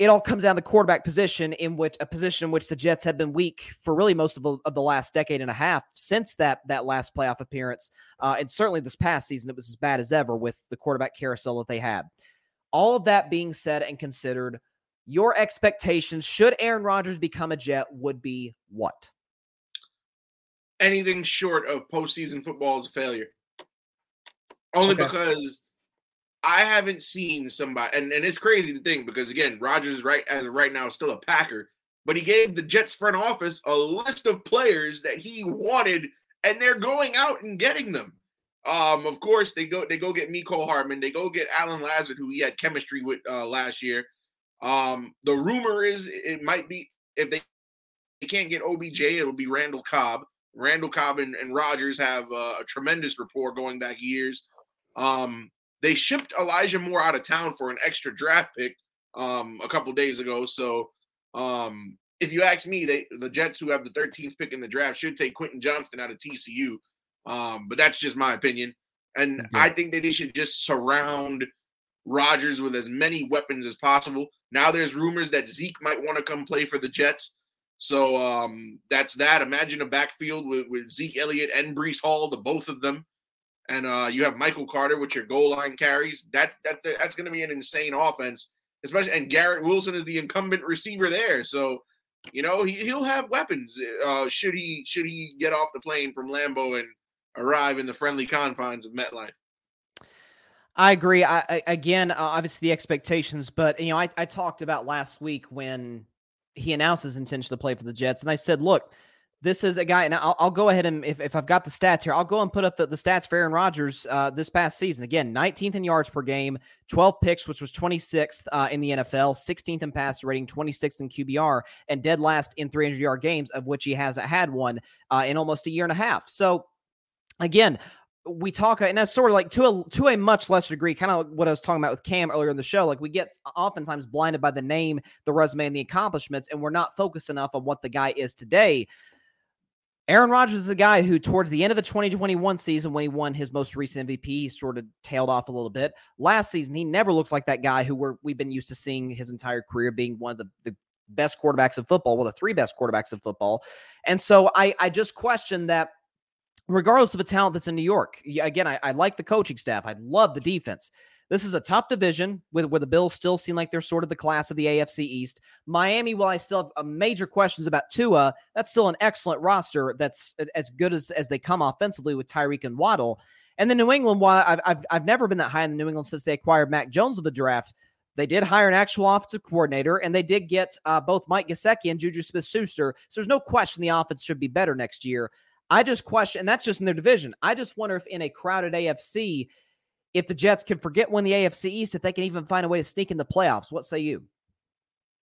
it all comes down to the quarterback position, in which a position in which the Jets have been weak for really most of the, of the last decade and a half since that that last playoff appearance, uh, and certainly this past season it was as bad as ever with the quarterback carousel that they had. All of that being said and considered, your expectations should Aaron Rodgers become a Jet would be what? Anything short of postseason football is a failure. Only okay. because I haven't seen somebody, and, and it's crazy to think because again, Rodgers right as of right now is still a Packer, but he gave the Jets front office a list of players that he wanted, and they're going out and getting them. Um, of course, they go they go get Mecole Hardman, they go get Allen Lazard, who he had chemistry with uh, last year. Um, the rumor is it might be if they, they can't get OBJ, it'll be Randall Cobb. Randall Cobb and, and Rodgers have uh, a tremendous rapport going back years. Um, they shipped Elijah Moore out of town for an extra draft pick um, a couple days ago. So um, if you ask me, they the Jets who have the 13th pick in the draft should take Quentin Johnston out of TCU. Um, but that's just my opinion. And yeah. I think that they should just surround Rodgers with as many weapons as possible. Now there's rumors that Zeke might want to come play for the Jets. So um, that's that. Imagine a backfield with, with Zeke Elliott and Breece Hall, the both of them and uh, you have Michael Carter with your goal line carries. That that that's going to be an insane offense, especially. And Garrett Wilson is the incumbent receiver there, so you know he, he'll have weapons. Uh, should he should he get off the plane from Lambeau and arrive in the friendly confines of MetLife? I agree. I, I again, uh, obviously the expectations, but you know, I, I talked about last week when he announced his intention to play for the Jets, and I said, look, this is a guy, and I'll, I'll go ahead and if, if I've got the stats here, I'll go and put up the, the stats for Aaron Rodgers uh, this past season. Again, 19th in yards per game, 12 picks, which was 26th uh, in the NFL, 16th in pass rating, 26th in QBR, and dead last in 300 yard games, of which he hasn't had one uh, in almost a year and a half. So, again, we talk, and that's sort of like to a to a much lesser degree, kind of what I was talking about with Cam earlier in the show. Like we get oftentimes blinded by the name, the resume, and the accomplishments, and we're not focused enough on what the guy is today. Aaron Rodgers is a guy who, towards the end of the 2021 season, when he won his most recent MVP, he sort of tailed off a little bit. Last season, he never looked like that guy who we're, we've been used to seeing his entire career being one of the, the best quarterbacks of football, well, the three best quarterbacks of football. And so I, I just question that regardless of the talent that's in New York, again, I, I like the coaching staff. I love the defense. This is a tough division with where the Bills still seem like they're sort of the class of the AFC East. Miami, while I still have uh, major questions about Tua, that's still an excellent roster that's as good as, as they come offensively with Tyreek and Waddle. And then New England, while I've, I've, I've never been that high in the New England since they acquired Mac Jones of the draft, they did hire an actual offensive coordinator, and they did get uh, both Mike Gesicki and Juju Smith-Schuster. So there's no question the offense should be better next year. I just question, and that's just in their division. I just wonder if in a crowded AFC, if the Jets can forget win the AFC East, if they can even find a way to sneak in the playoffs. What say you?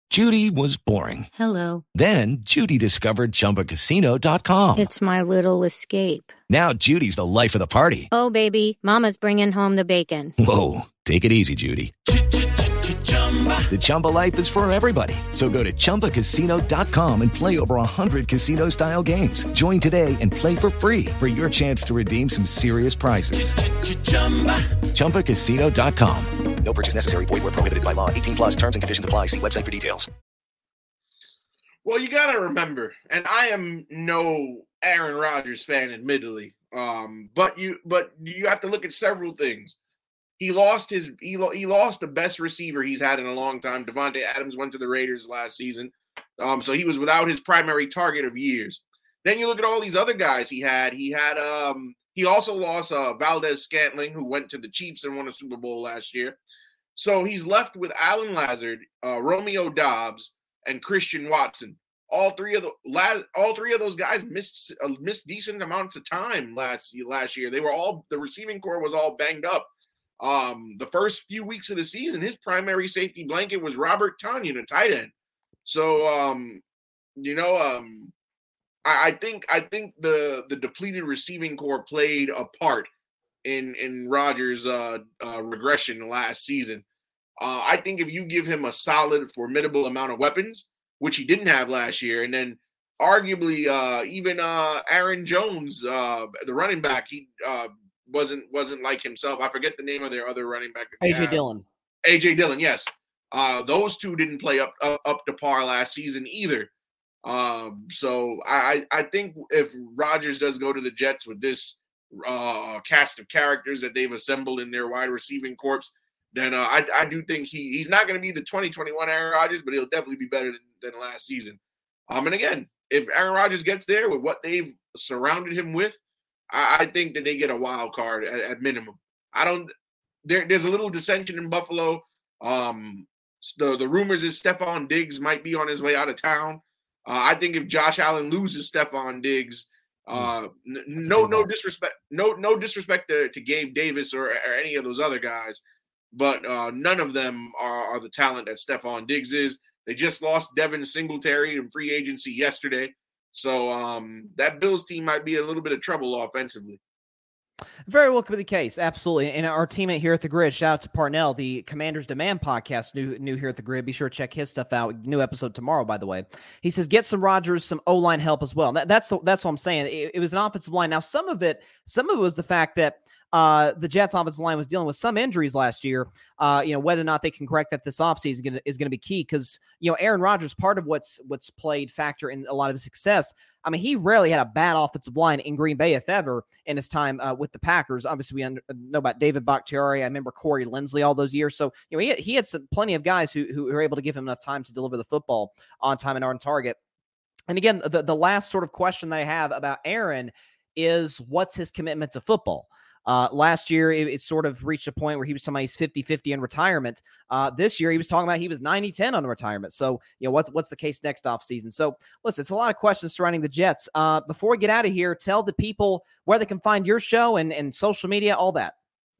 Judy was boring. Hello. Then Judy discovered chumbacasino.com. It's my little escape. Now Judy's the life of the party. Oh, baby, Mama's bringing home the bacon. Whoa. Take it easy, Judy. The Chumba life is for everybody. So go to ChumbaCasino.com and play over 100 casino style games. Join today and play for free for your chance to redeem some serious prizes. Ch-ch-chumba. ChumbaCasino.com. No purchase necessary. Void where prohibited by law. 18 plus terms and conditions apply. See website for details. Well, you got to remember, and I am no Aaron Rodgers fan, admittedly. Um, but you, but you have to look at several things. He lost his he, lo- he lost the best receiver he's had in a long time. Davante Adams went to the Raiders last season, um, so he was without his primary target of years. Then you look at all these other guys he had. He had um he also lost uh, Valdes-Scantling, who went to the Chiefs and won a Super Bowl last year. So he's left with Allen Lazard, uh, Romeo Doubs, and Christian Watson. All three of the all three of those guys missed uh, missed decent amounts of time last last year. They were all the receiving core was all banged up. Um, the first few weeks of the season, his primary safety blanket was Robert Tonyan, a tight end. So, um, you know, um, I, I think I think the the depleted receiving core played a part in in Rodgers' uh, uh, regression last season. Uh, I think if you give him a solid, formidable amount of weapons, which he didn't have last year, and then arguably uh, even uh, Aaron Jones, uh, the running back, he uh, wasn't wasn't like himself. I forget the name of their other running back. AJ Dillon. AJ Dillon, yes. Uh, those two didn't play up, up up to par last season either. Um, so I I think if Rodgers does go to the Jets with this uh, cast of characters that they've assembled in their wide receiving corps, then uh, I I do think he he's not going to be the 2021 Aaron Rodgers, but he'll definitely be better than, than last season. Um, and again, if Aaron Rodgers gets there with what they've surrounded him with, I, I think that they get a wild card at, at minimum. I don't. There, there's a little dissension in Buffalo. Um, the the rumors is Stefon Diggs might be on his way out of town. Uh, I think if Josh Allen loses Stefon Diggs, hmm. uh, n- no no disrespect no no disrespect to, to Gabe Davis or, or, any of those other guys, but uh, none of them are, are the talent that Stefon Diggs is. They just lost Devin Singletary in free agency yesterday. So um, that Bills team might be a little bit of trouble offensively. Very well could be the case, absolutely. And our teammate here at the Gryd, shout out to Parnell, the Commanders Demand podcast, new new here at the Gryd. Be sure to check his stuff out. New episode tomorrow, by the way. He says get some Rodgers, some O line help as well. That, that's that's what I'm saying. It, it was an offensive line. Now some of it, some of it was the fact that uh, the Jets offensive line was dealing with some injuries last year. Uh, you know, whether or not they can correct that this offseason is going to be key because, you know, Aaron Rodgers, part of what's what's played factor in a lot of his success. I mean, he rarely had a bad offensive line in Green Bay, if ever, in his time uh, with the Packers. Obviously, we under, know about David Bakhtiari. I remember Corey Linsley all those years. So, you know, he, he had some, plenty of guys who, who were able to give him enough time to deliver the football on time and on target. And again, the, the last sort of question that I have about Aaron is what's his commitment to football? Uh, last year, it, it, sort of reached a point where he was talking about he's 50 50 in retirement. Uh, this year, he was talking about he was 90 10 on retirement. So, you know, what's what's the case next offseason? So, listen, it's a lot of questions surrounding the Jets. Uh, before we get out of here, tell the people where they can find your show and, and social media, all that.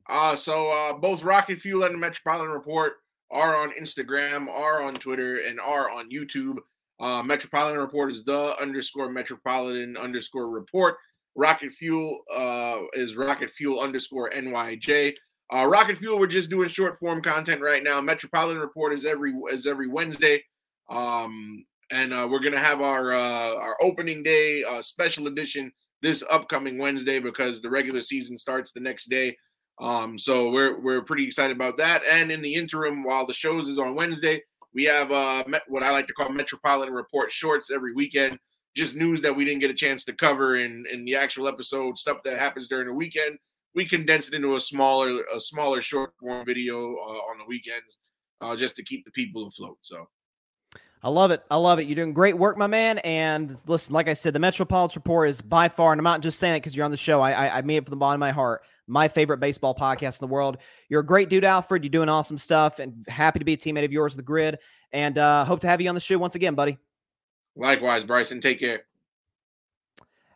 Uh, so, uh, both Rocket Fuel and the Metropolitan Report are on Instagram, are on Twitter, and are on YouTube. Uh, Metropolitan Report is the underscore Metropolitan underscore report. Rocket Fuel uh, is Rocket Fuel underscore NYJ. Uh, Rocket Fuel, we're just doing short form content right now. Metropolitan Report is every is every Wednesday, um, and uh, we're gonna have our uh, our opening day uh, special edition this upcoming Wednesday because the regular season starts the next day. Um, so we're we're pretty excited about that. And in the interim, while the shows is on Wednesday, we have uh, what I like to call Metropolitan Report shorts every weekend just news that we didn't get a chance to cover in in the actual episode, stuff that happens during the weekend. We condense it into a smaller a smaller short form video uh, on the weekends, uh, just to keep the people afloat. So. I love it. I love it. You're doing great work, my man. And listen, like I said, the Metropolitan Report is by far, and I'm not just saying it because you're on the show. I, I, I mean it from the bottom of my heart. My favorite baseball podcast in the world. You're a great dude, Alfred. You're doing awesome stuff, and happy to be a teammate of yours, the Gryd. And uh, hope to have you on the show once again, buddy. Likewise, Bryson. Take care.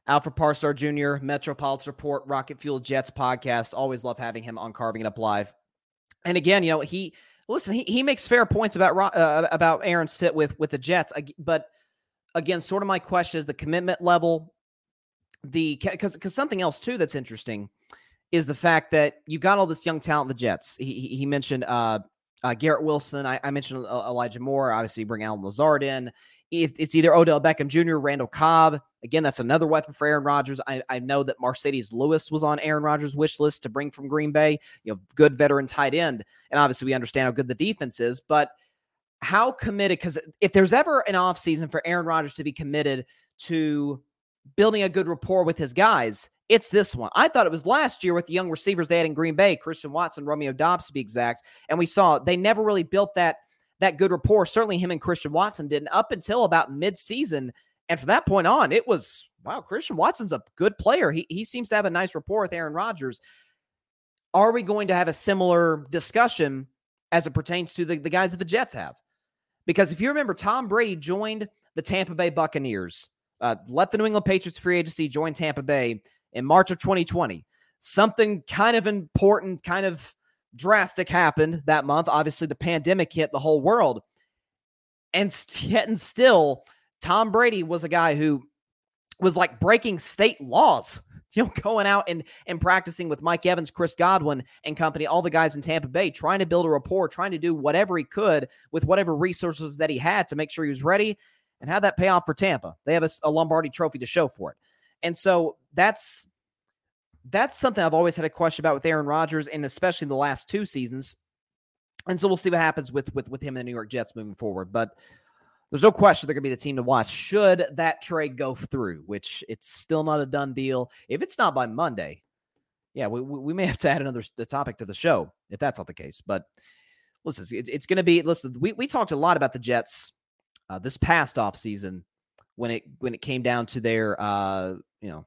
Alfred Parsard Jr., Metropolitan Report, Rocket Fuel Jets podcast. Always love having him on Carving It Up Live. And again, you know, he listen, he, he makes fair points about uh, about Aaron's fit with with the Jets. But again, sort of my question is the commitment level, the because because something else too that's interesting is the fact that you got all this young talent the Jets. He he, he mentioned uh, uh, Garrett Wilson. I, I mentioned uh, Elijah Moore. Obviously, bring Allen Lazard in it's either Odell Beckham Jr., Randall Cobb. Again, that's another weapon for Aaron Rodgers. I, I know that Marcedes Lewis was on Aaron Rodgers' wish list to bring from Green Bay. You know, good veteran tight end, and obviously we understand how good the defense is. But how committed? Because if there's ever an offseason for Aaron Rodgers to be committed to building a good rapport with his guys, it's this one. I thought it was last year with the young receivers they had in Green Bay, Christian Watson, Romeo Doubs to be exact, and we saw they never really built that that good rapport. Certainly, him and Christian Watson did not up until about mid-season, and from that point on, it was wow. Christian Watson's a good player. He he seems to have a nice rapport with Aaron Rodgers. Are we going to have a similar discussion as it pertains to the, the guys that the Jets have? Because if you remember, Tom Brady joined the Tampa Bay Buccaneers, uh, left the New England Patriots free agency, joined Tampa Bay in March of 2020. Something kind of important, kind of drastic happened that month. Obviously, the pandemic hit the whole world. And yet and still, Tom Brady was a guy who was like breaking state laws, you know, going out and, and practicing with Mike Evans, Chris Godwin, and company, all the guys in Tampa Bay, trying to build a rapport, trying to do whatever he could with whatever resources that he had to make sure he was ready and had that pay off for Tampa. They have a, a Lombardi trophy to show for it. And so that's that's something I've always had a question about with Aaron Rodgers, and especially the last two seasons. And so we'll see what happens with with with him and the New York Jets moving forward. But there's no question they're going to be the team to watch should that trade go through, which it's still not a done deal. If it's not by Monday, yeah, we, we may have to add another topic to the show if that's not the case. But listen, it's, it's going to be listen. We we talked a lot about the Jets uh, this past off season when it when it came down to their uh, you know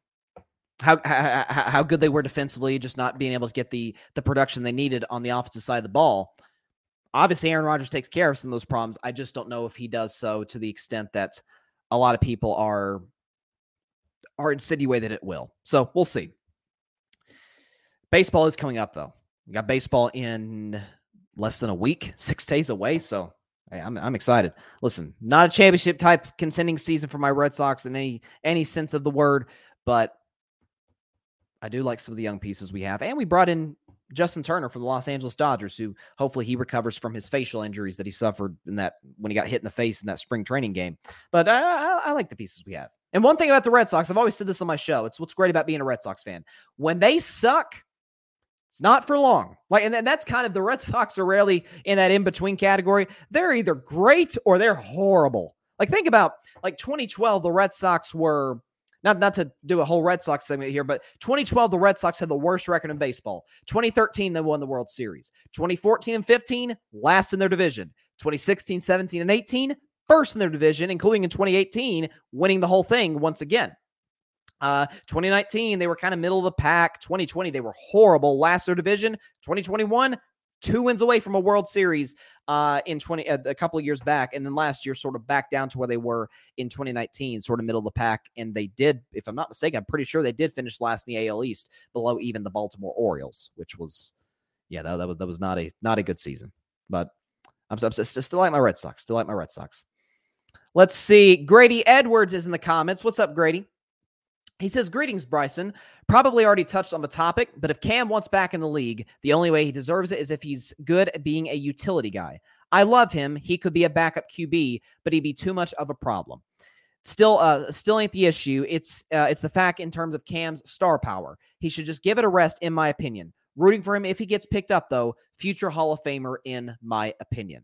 how, how how good they were defensively, just not being able to get the the production they needed on the offensive side of the ball. Obviously, Aaron Rodgers takes care of some of those problems. I just don't know if he does so to the extent that a lot of people are are insinuating that it will. So we'll see. Baseball is coming up though. We got baseball in less than a week, six days away. So hey, I'm I'm excited. Listen, not a championship type contending season for my Red Sox in any any sense of the word, but I do like some of the young pieces we have. And we brought in Justin Turner from the Los Angeles Dodgers, who hopefully he recovers from his facial injuries that he suffered in that when he got hit in the face in that spring training game. But uh, I, I, I like the pieces we have. And one thing about the Red Sox, I've always said this on my show. It's what's great about being a Red Sox fan. When they suck, it's not for long. Like, and that's kind of the Red Sox are rarely in that in between category. They're either great or they're horrible. Like, think about like 2012, the Red Sox were not not to do a whole Red Sox segment here, but 2012 the Red Sox had the worst record in baseball. 2013 they won the World Series. 2014 and 15 last in their division. 2016, 17 and 18 first in their division, including in 2018 winning the whole thing once again. Uh, 2019, they were kind of middle of the pack. 2020, they were horrible. Last their division. 2021, two wins away from a World Series uh, in 20 uh, a couple of years back, and then last year sort of back down to where they were in 2019, sort of middle of the pack. And they did, if I'm not mistaken, I'm pretty sure they did finish last in the AL East, below even the Baltimore Orioles, which was, yeah, that, that was that was not a not a good season. But I'm, I'm still like my Red Sox. Still like my Red Sox. Let's see. Grady Edwards is in the comments. What's up, Grady? He says, Greetings, Bryson. Probably already touched on the topic, but if Cam wants back in the league, the only way he deserves it is if he's good at being a utility guy. I love him. He could be a backup QB, but he'd be too much of a problem. Still, uh, still ain't the issue. It's uh, it's the fact in terms of Cam's star power. He should just give it a rest, in my opinion. Rooting for him if he gets picked up, though. Future Hall of Famer, in my opinion.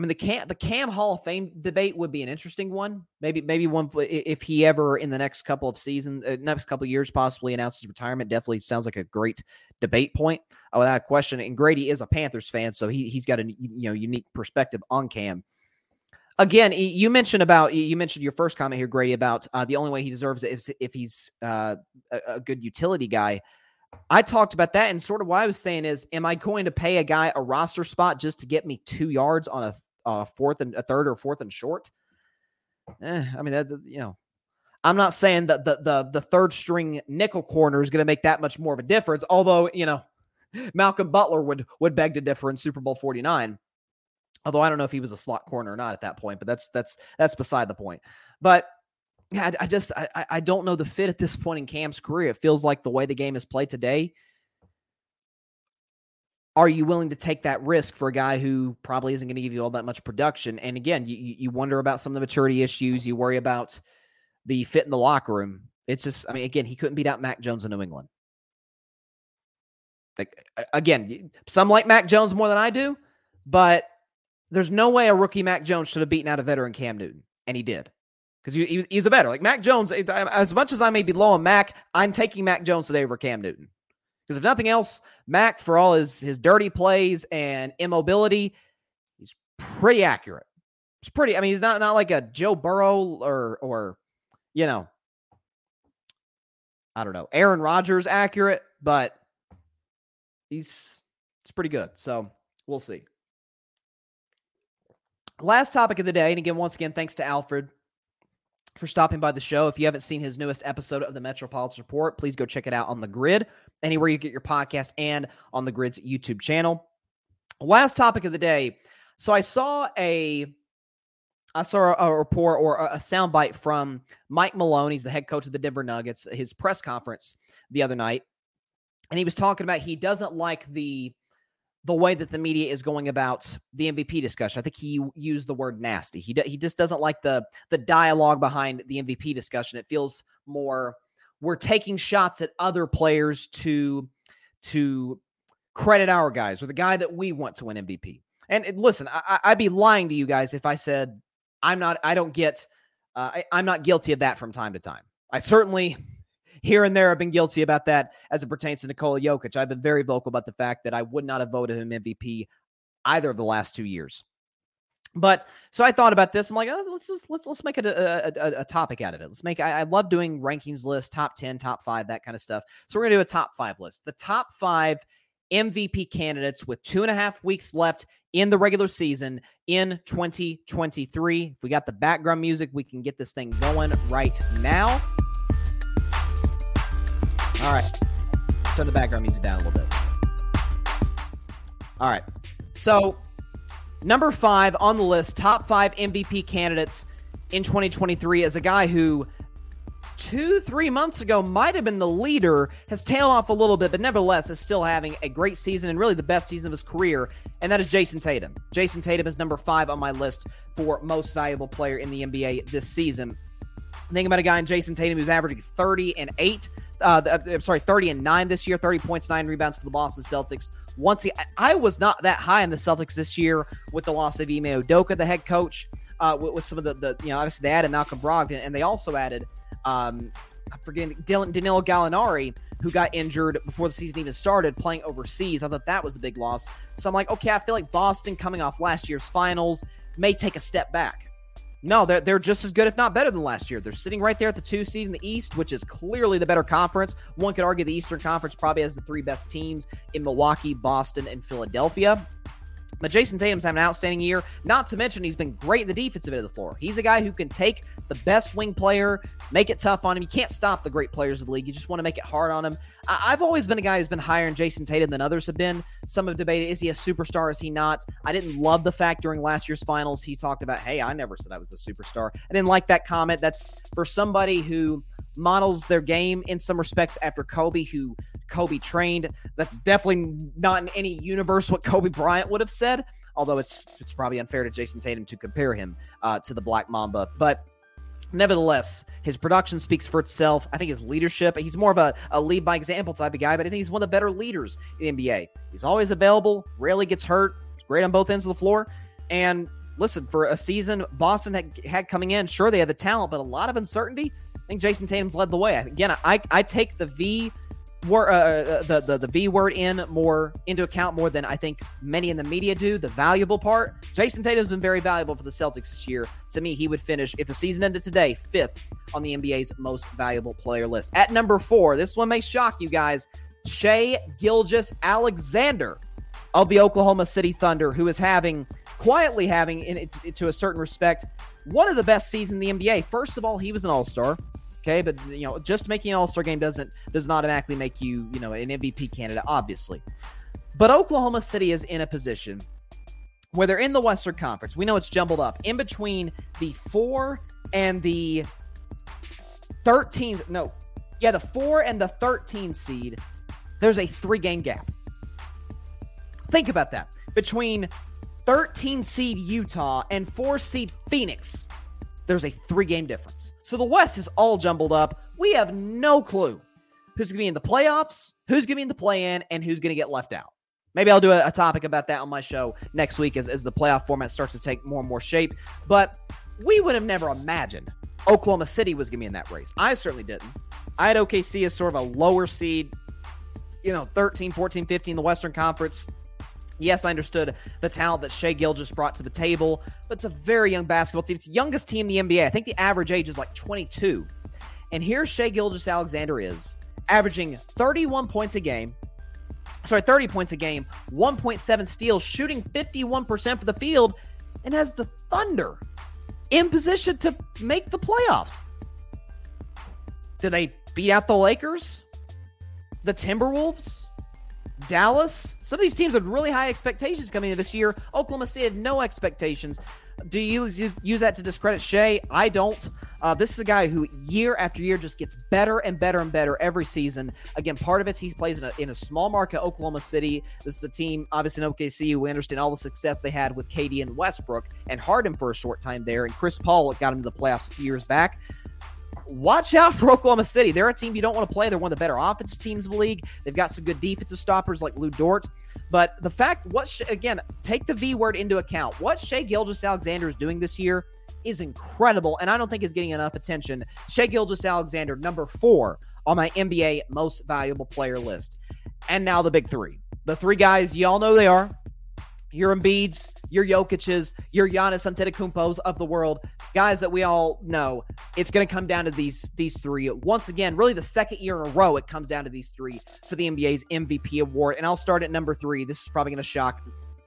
I mean, the Cam the Cam Hall of Fame debate would be an interesting one. Maybe maybe one if he ever in the next couple of seasons, uh, next couple of years, possibly announces retirement. Definitely sounds like a great debate point uh, without a question. And Grady is a Panthers fan, so he he's got a you know unique perspective on Cam again, you mentioned about you mentioned your first comment here, Grady, about uh, the only way he deserves it is if he's uh, a, a, good utility guy. I talked about that, and sort of what I was saying is, am I going to pay a guy a roster spot just to get me two yards on a, a fourth and a third or fourth and short? Eh, I mean, that you know, I'm not saying that the the the third string nickel corner is going to make that much more of a difference. Although you know, Malcolm Butler would would beg to differ in Super Bowl 49. Although I don't know if he was a slot corner or not at that point, but that's that's that's beside the point. But yeah, I, I just I, I don't know the fit at this point in Cam's career. It feels like the way the game is played today. Are you willing to take that risk for a guy who probably isn't going to give you all that much production? And again, you you wonder about some of the maturity issues. You worry about the fit in the locker room. It's just, I mean, again, he couldn't beat out Mac Jones in New England. Like again, some like Mac Jones more than I do, but there's no way a rookie Mac Jones should have beaten out a veteran Cam Newton, and he did because he, he, he's a better. Like Mac Jones, as much as I may be low on Mac, I'm taking Mac Jones today over Cam Newton. Because if nothing else, Mac, for all his his dirty plays and immobility, he's pretty accurate. He's pretty. I mean, he's not not like a Joe Burrow or or you know, I don't know, Aaron Rodgers accurate, but he's it's pretty good. So we'll see. Last topic of the day, and again, once again, thanks to Alfred for stopping by the show. If you haven't seen his newest episode of the Metropolitan Report, please go check it out on the Gryd, anywhere you get your podcast, and on the Gryd's YouTube channel. Last topic of the day. So I saw a I saw a report or a soundbite from Mike Malone. He's the head coach of the Denver Nuggets, his press conference the other night. And he was talking about he doesn't like the the way that the media is going about the MVP discussion. I think he used the word nasty. He he just doesn't like the the dialogue behind the MVP discussion. It feels more we're taking shots at other players to to credit our guys or the guy that we want to win MVP. And, listen, I, I'd be lying to you guys if I said I'm not. I don't get. Uh, I, I'm not guilty of that from time to time. I certainly here and there have been guilty about that as it pertains to Nikola Jokic. I've been very vocal about the fact that I would not have voted him MVP either of the last two years. But so I thought about this. I'm like, oh, let's just let's let's make it a, a, a, topic out of it. Let's make. I, I love doing rankings lists, top ten, top five, that kind of stuff. So we're gonna do a top five list. The top five MVP candidates with two and a half weeks left in the regular season in 2023. If we got the background music, we can get this thing going right now. All right. Turn the background music down a little bit. All right. So, number five on the list, top five MVP candidates in 2023 is a guy who two, three months ago might have been the leader, has tailed off a little bit, but nevertheless is still having a great season and really the best season of his career, and that is Jayson Tatum. Jayson Tatum is number five on my list for most valuable player in the NBA this season. Think about a guy in Jayson Tatum who's averaging 30 and 8. Uh, I'm sorry, 30 and 9 this year, 30 points, 9 rebounds for the Boston Celtics. Once I was not that high in the Celtics this year with the loss of Ime Udoka, the head coach, uh, with, with, some of the, the, you know, obviously they added Malcolm Brogdon and they also added, um, I'm forgetting, Dylan, Danilo Gallinari, who got injured before the season even started playing overseas. I thought that was a big loss. So I'm like, okay, I feel like Boston coming off last year's finals may take a step back. No, they're, they're just as good, if not better than last year. They're sitting right there at the two seed in the East, which is clearly the better conference. One could argue the Eastern Conference probably has the three best teams in Milwaukee, Boston, and Philadelphia. But Jayson Tatum's having an outstanding year. Not to mention, he's been great in the defensive end of the floor. He's a guy who can take the best wing player, make it tough on him. You can't stop the great players of the league. You just want to make it hard on him. I- have always been a guy who's been higher in Jayson Tatum than others have been. Some have debated is he a superstar? Is he not? I didn't love the fact during last year's finals he talked about, hey, I never said I was a superstar. I didn't like that comment. That's for somebody who models their game in some respects after Kobe, who Kobe trained. That's definitely not in any universe what Kobe Bryant would have said although it's it's probably unfair to Jayson Tatum to compare him uh, to the Black Mamba. But nevertheless, his production speaks for itself. I think his leadership, he's more of a, a lead by example type of guy, but I think he's one of the better leaders in the NBA. He's always available, rarely gets hurt, great on both ends of the floor. And listen, for a season Boston had, had coming in, sure, they had the talent, but a lot of uncertainty. I think Jayson Tatum's led the way. Again, I, I take the V word, uh, uh, the, the the V word in more into account more than I think many in the media do. The valuable part. Jayson Tatum's been very valuable for the Celtics this year. To me, he would finish if the season ended today fifth on the NBA's most valuable player list. At number four, this one may shock you guys. Shai Gilgeous-Alexander of the Oklahoma City Thunder, who is having quietly having, in, to a certain respect, one of the best seasons in the NBA. First of all, he was an All Star. Okay, but you know, just making an All Star game doesn't does not automatically make you you know an MVP candidate, obviously. But Oklahoma City is in a position where they're in the Western Conference. We know it's jumbled up in between the four and the 13. No, yeah, the four and the 13 seed. There's a three game gap. Think about that between 13 seed Utah and four seed Phoenix. There's a three game difference. So the West is all jumbled up. We have no clue who's going to be in the playoffs, who's going to be in the play in, and who's going to get left out. Maybe I'll do a, a, topic about that on my show next week as, as the playoff format starts to take more and more shape. But we would have never imagined Oklahoma City was going to be in that race. I certainly didn't. I had OKC as sort of a lower seed, you know, 13, 14, 15 in the Western Conference. Yes, I understood the talent that Gilgeous brought to the table, but it's a very young basketball team. It's the youngest team in the NBA. I think the average age is like 22. And here Shai Gilgeous-Alexander is, averaging 31 points a game. Sorry, 30 points a game, 1.7 steals, shooting 51% for the field, and has the Thunder in position to make the playoffs. Do they beat out the Lakers? The Timberwolves? Dallas, some of these teams have really high expectations coming into this year. Oklahoma City had no expectations. Do you use, use that to discredit Shai? I don't. Uh, this is a guy who year after year just gets better and better and better every season. Again, part of it he plays in a, in a small market, Oklahoma City. This is a team, obviously in OKC, we understand all the success they had with KD and Westbrook and Harden for a short time there. And Chris Paul got him to the playoffs a few years back watch out for Oklahoma City. They're a team you don't want to play. They're one of the better offensive teams in the league. They've got some good defensive stoppers like Lu Dort. But the fact, what again, take the V word into account. What Shai Gilgeous-Alexander is doing this year is incredible, and I don't think is getting enough attention. Shai Gilgeous-Alexander, number four on my NBA most valuable player list. And now the big three. The three guys, y'all know they are your Embiid's, your Jokic's, your Giannis Antetokounmpo's of the world, guys that we all know. It's going to come down to these these three once again. Really, the second year in a row, it comes down to these three for the NBA's MVP award. And I'll start at number three. This is probably going to shock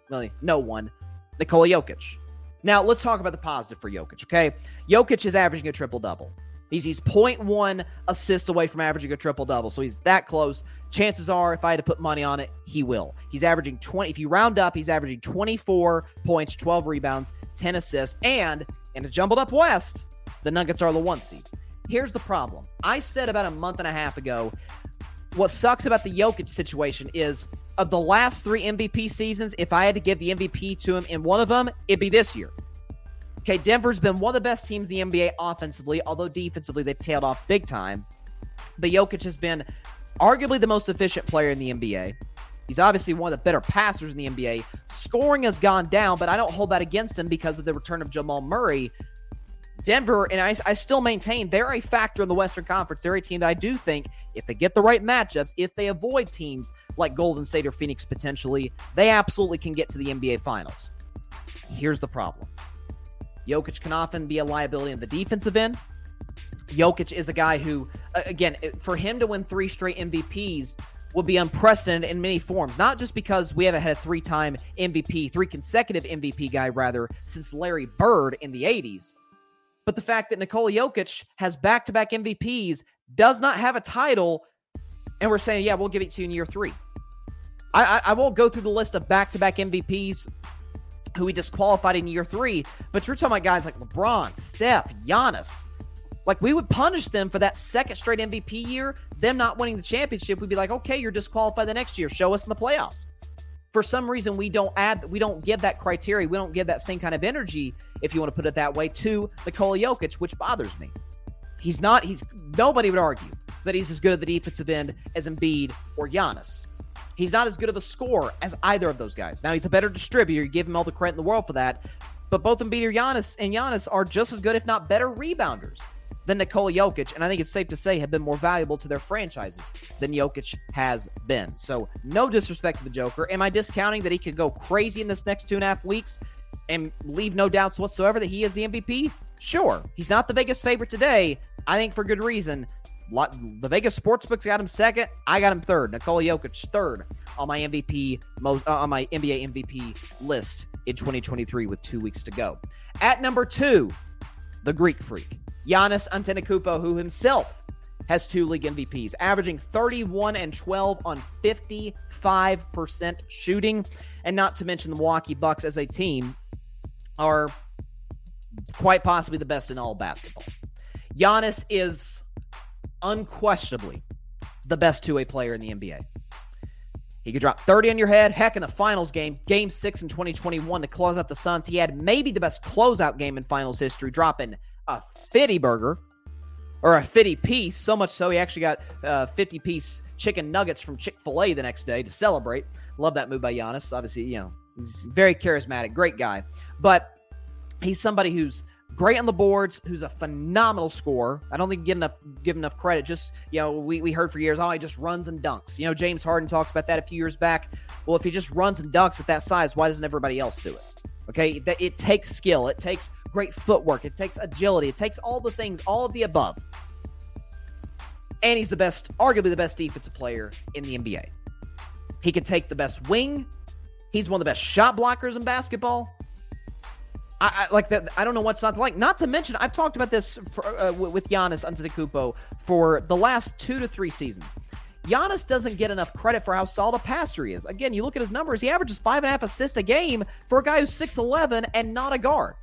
really no one. Nikola Jokic. Now let's talk about the positive for Jokic. Okay, Jokic is averaging a triple double. He's he's 0.1 assist away from averaging a triple double. So he's that close. Chances are, if I had to put money on it, he will. He's averaging 20. If you round up, he's averaging 24 points, 12 rebounds, 10 assists. And in a jumbled up West, the Nuggets are the one seed. Here's the problem. I said about a month and a half ago, what sucks about the Jokic situation is of the last three MVP seasons, if I had to give the MVP to him in one of them, it'd be this year. Okay, Denver's been one of the best teams in the NBA offensively, although defensively they've tailed off big time. But Jokic has been arguably the most efficient player in the NBA. He's obviously one of the better passers in the NBA. Scoring has gone down, but I don't hold that against him because of the return of Jamal Murray. Denver, and I, I still maintain they're a factor in the Western Conference. They're a team that I do think, if they get the right matchups, if they avoid teams like Golden State or Phoenix potentially, they absolutely can get to the NBA Finals. Here's the problem Jokic can often be a liability in the defensive end. Jokic is a guy who, again, for him to win three straight MVPs will be unprecedented in many forms. Not just because we haven't had a three time MVP, three consecutive MVP guy, rather, since Larry Bird in the 80s, but the fact that Nikola Jokic has back to back MVPs, does not have a title, and we're saying, yeah, we'll give it to you in year three. I, I, I won't go through the list of back to back MVPs who he disqualified in year three, but you're talking about guys like LeBron, Steph, Giannis. Like we would punish them for that second straight MVP year, them not winning the championship. We'd be like, okay, you're disqualified the next year. Show us in the playoffs. For some reason, we don't add, we don't give that criteria. We don't give that same kind of energy, if you want to put it that way, to Nikola Jokic, which bothers me. He's not, he's, nobody would argue that he's as good at the defensive end as Embiid or Giannis. He's not as good of a scorer as either of those guys. Now, he's a better distributor. You give him all the credit in the world for that. But both Embiid Giannis and Giannis are just as good, if not better, rebounders than Nikola Jokic, and I think it's safe to say have been more valuable to their franchises than Jokic has been. So, no disrespect to the Joker. Am I discounting that he could go crazy in this next two and a half weeks and leave no doubts whatsoever that he is the MVP? Sure. He's not the biggest favorite today. I think for good reason. The Vegas sportsbooks got him second. I got him third. Nikola Jokic third on my MVP most uh, on my NBA MVP list in 2023 with two weeks to go. At number two, the Greek Freak. Giannis Antetokounmpo, who himself has two league MVPs, averaging 31 and 12 on 55% shooting, and not to mention the Milwaukee Bucks as a team are quite possibly the best in all basketball. Giannis is unquestionably the best two-way player in the NBA. He could drop 30 on your head. Heck, in the finals game, game six in 2021 to close out the Suns, he had maybe the best closeout game in finals history, dropping a 50 burger or a 50 piece. So much so, he actually got uh, 50 piece chicken nuggets from Chick fil A the next day to celebrate. Love that move by Giannis. Obviously, you know, he's very charismatic, great guy. But he's somebody who's great on the boards, who's a phenomenal scorer. I don't think give enough give enough credit. Just you know, we, we heard for years, oh, he just runs and dunks. You know, James Harden talks about that a few years back. Well, if he just runs and dunks at that size, why doesn't everybody else do it? Okay, that it takes skill. It takes great footwork. It takes agility. It takes all the things, all of the above. And he's the best, arguably the best defensive player in the NBA. He can take the best wing. He's one of the best shot blockers in basketball. I, I like that. I don't know what's not to like. Not to mention, I've talked about this for, uh, with Giannis Antetokounmpo for the last two to three seasons. Giannis doesn't get enough credit for how solid a passer he is. Again, you look at his numbers; he averages five and a half assists a game for a guy who's six eleven and not a guard.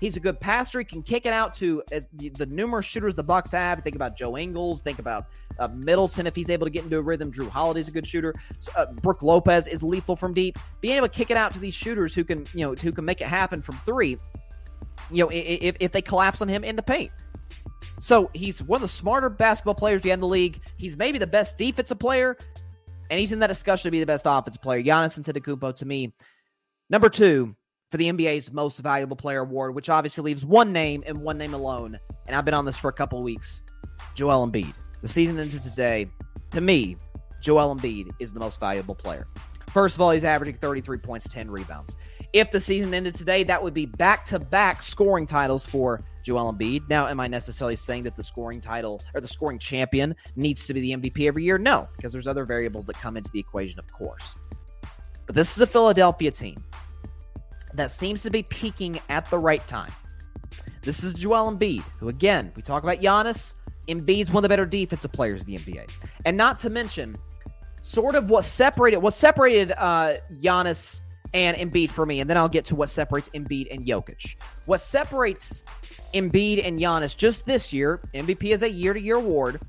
He's a good passer. He can kick it out to as the, numerous shooters the Bucks have. Think about Joe Ingles. Think about uh, Middleton if he's able to get into a rhythm. Jrue Holiday's a good shooter. Uh, Brook Lopez is lethal from deep. Being able to kick it out to these shooters who can you know who can make it happen from three. You know if, if they collapse on him in the paint. So he's one of the smarter basketball players in the league. He's maybe the best defensive player, and he's in that discussion to be the best offensive player. Giannis Antetokounmpo to me. Number two, for the NBA's Most Valuable Player award, which obviously leaves one name and one name alone. And I've been on this for a couple weeks. Joel Embiid. The season ended today. To me, Joel Embiid is the most valuable player. First of all, he's averaging 33 points, 10 rebounds. If the season ended today, that would be back to back scoring titles for Joel Embiid. Now, am I necessarily saying that the scoring title or the scoring champion needs to be the MVP every year? No, because there's other variables that come into the equation, of course. But this is a Philadelphia team that seems to be peaking at the right time. This is Joel Embiid, who again, we talk about Giannis. Embiid's one of the better defensive players in the NBA. And not to mention, sort of what separated what separated uh Giannis and Embiid for me, and then I'll get to what separates Embiid and Jokic. What separates Embiid and Giannis just this year, MVP is a year-to-year award,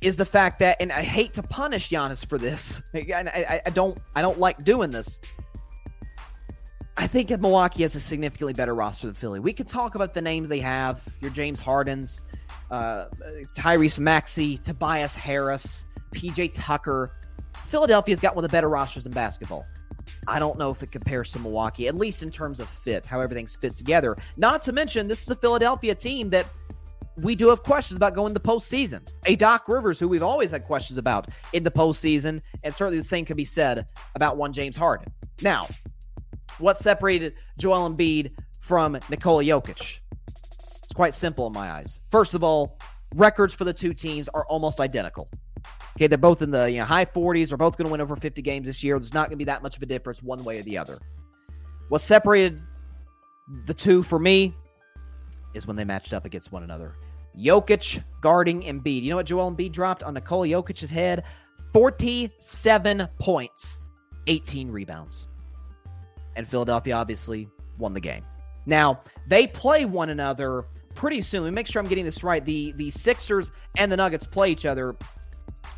is the fact that, and I hate to punish Giannis for this. I, I, I don't, I don't like doing this. I think Milwaukee has a significantly better roster than Philly. We could talk about the names they have. Your James Hardens, uh, Tyrese Maxey, Tobias Harris, PJ Tucker. Philadelphia's got one of the better rosters in basketball. I don't know if it compares to Milwaukee, at least in terms of fit, how everything fits together. Not to mention, this is a Philadelphia team that we do have questions about going the postseason. A Doc Rivers, who we've always had questions about in the postseason, and certainly the same can be said about one James Harden. Now, what separated Joel Embiid from Nikola Jokic? It's quite simple in my eyes. First of all, records for the two teams are almost identical. Okay, they're both in the you know, high 40s. They're both going to win over 50 games this year. There's not going to be that much of a difference one way or the other. What separated the two for me is when they matched up against one another. Jokic guarding Embiid. You know what Joel Embiid dropped on Nikola Jokic's head? 47 points, 18 rebounds. And Philadelphia obviously won the game. Now, they play one another pretty soon. Let me make sure I'm getting this right. The the Sixers and the Nuggets play each other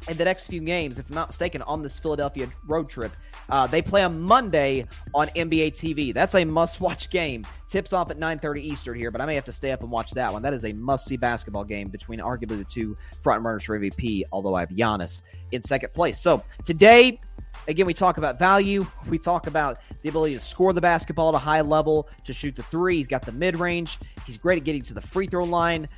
in the next few games, if I'm not mistaken, on this Philadelphia road trip. Uh, they play on Monday on NBA TV. That's a must-watch game. Tips off at 9:30 Eastern here, but I may have to stay up and watch that one. That is a must-see basketball game between arguably the two front runners for MVP. Although I have Giannis in second place. So today, again, we talk about value. We talk about the ability to score the basketball at a high level, to shoot the three. He's got the mid-range. He's great at getting to the free throw line.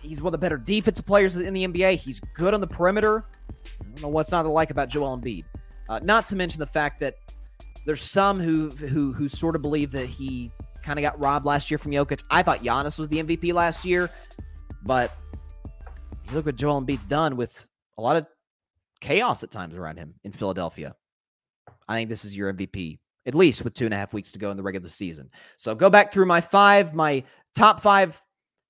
He's one of the better defensive players in the NBA. He's good on the perimeter. I don't know what's not to like about Joel Embiid. Uh, not to mention the fact that there's some who who who sort of believe that he kind of got robbed last year from Jokic. I thought Giannis was the MVP last year, but you look what Joel Embiid's done with a lot of chaos at times around him in Philadelphia. I think this is your MVP, at least with two and a half weeks to go in the regular season. So go back through my five, my top five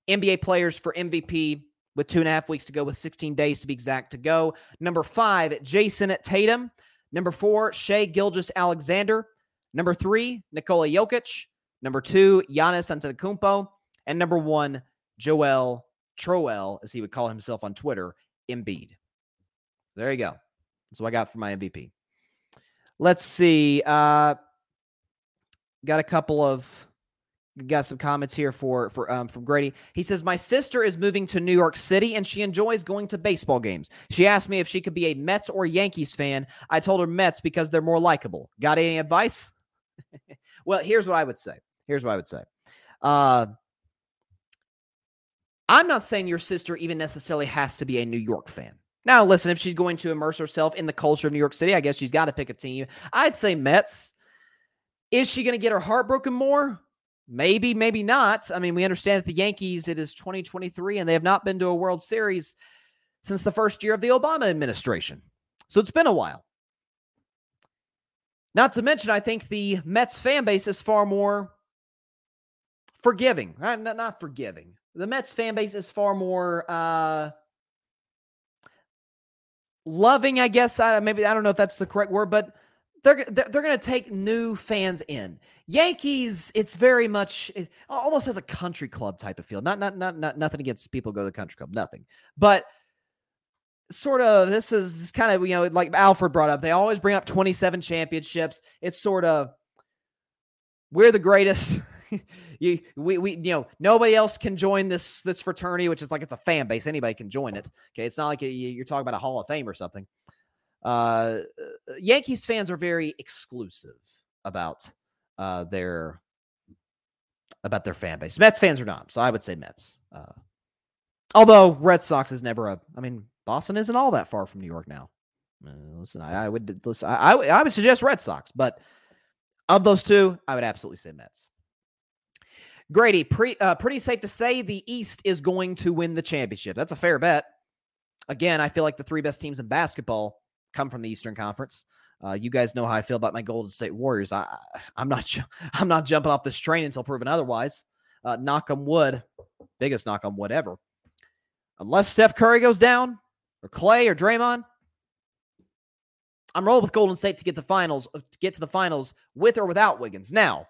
NBA players for MVP with two and a half weeks to go, with 16 days to be exact to go. Number five, Jayson Tatum. Number four, Shai Gilgeous-Alexander. Number three, Nikola Jokic. Number two, Giannis Antetokounmpo. And number one, Joel Troel, as he would call himself on Twitter, Embiid. There you go. That's what I got for my MVP. Let's see. Uh, got a couple of got some comments here for for um from Grady. He says my sister is moving to New York City and she enjoys going to baseball games. She asked me if she could be a Mets or Yankees fan. I told her Mets because they're more likable. Got any advice? well, here's what I would say. Here's what I would say. Uh I'm not saying your sister even necessarily has to be a New York fan. Now, listen, if she's going to immerse herself in the culture of New York City, I guess she's got to pick a team. I'd say Mets. Is she going to get her heart broken more? Maybe, maybe not. I mean, we understand that the Yankees, it is 2023 and they have not been to a World Series since the first year of the Obama administration. So it's been a while. Not to mention, I think the Mets fan base is far more forgiving, right? Not, not forgiving. The Mets fan base is far more uh, loving, I guess. I, maybe I don't know if that's the correct word, but they're they're, they're going to take new fans in. Yankees, it's very much it almost has a country club type of feel. Not not not not nothing against people go to the country club, nothing. But sort of this is kind of you know like Alfred brought up. They always bring up 27 championships. It's sort of we're the greatest. you we we you know nobody else can join this this fraternity, which is like it's a fan base. Anybody can join it. Okay, it's not like you're talking about a Hall of Fame or something. Uh, Yankees fans are very exclusive about uh, their about their fan base. Mets fans are not, so I would say Mets. Uh, although Red Sox is never a. I mean, Boston isn't all that far from New York now. Uh, listen, I, I, would listen. I, I, I would suggest Red Sox, but of those two, I would absolutely say Mets. Grady, pre, uh, pretty safe to say the East is going to win the championship. That's a fair bet. Again, I feel like the three best teams in basketball come from the Eastern Conference. Uh, you guys know how I feel about my Golden State Warriors. I, I'm not, I'm not jumping off this train until proven otherwise. Uh, knock on wood, biggest knock on wood ever. Unless Steph Curry goes down, or Clay, or Draymond, I'm rolling with Golden State to get the finals, uh, to get to the finals with or without Wiggins. Now,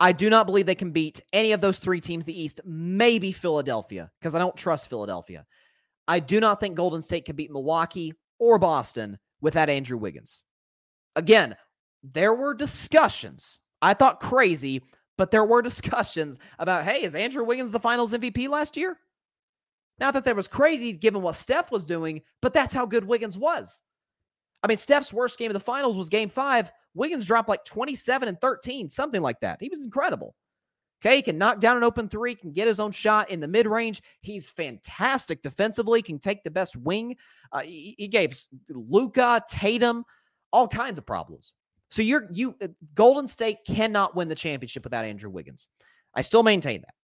I do not believe they can beat any of those three teams. The East, maybe Philadelphia, because I don't trust Philadelphia. I do not think Golden State can beat Milwaukee or Boston without Andrew Wiggins. Again, there were discussions I thought crazy, but there were discussions about, hey, is Andrew Wiggins the finals MVP last year? Not that that was crazy given what Steph was doing, but that's how good Wiggins was. I mean, Steph's worst game of the finals was game five. Wiggins dropped like 27 and 13, something like that. He was incredible. Okay, he can knock down an open three, can get his own shot in the mid range. He's fantastic defensively, can take the best wing. Uh, he, he, gave Luka, Tatum, all kinds of problems. So you're you uh, Golden State cannot win the championship without Andrew Wiggins. I still maintain that.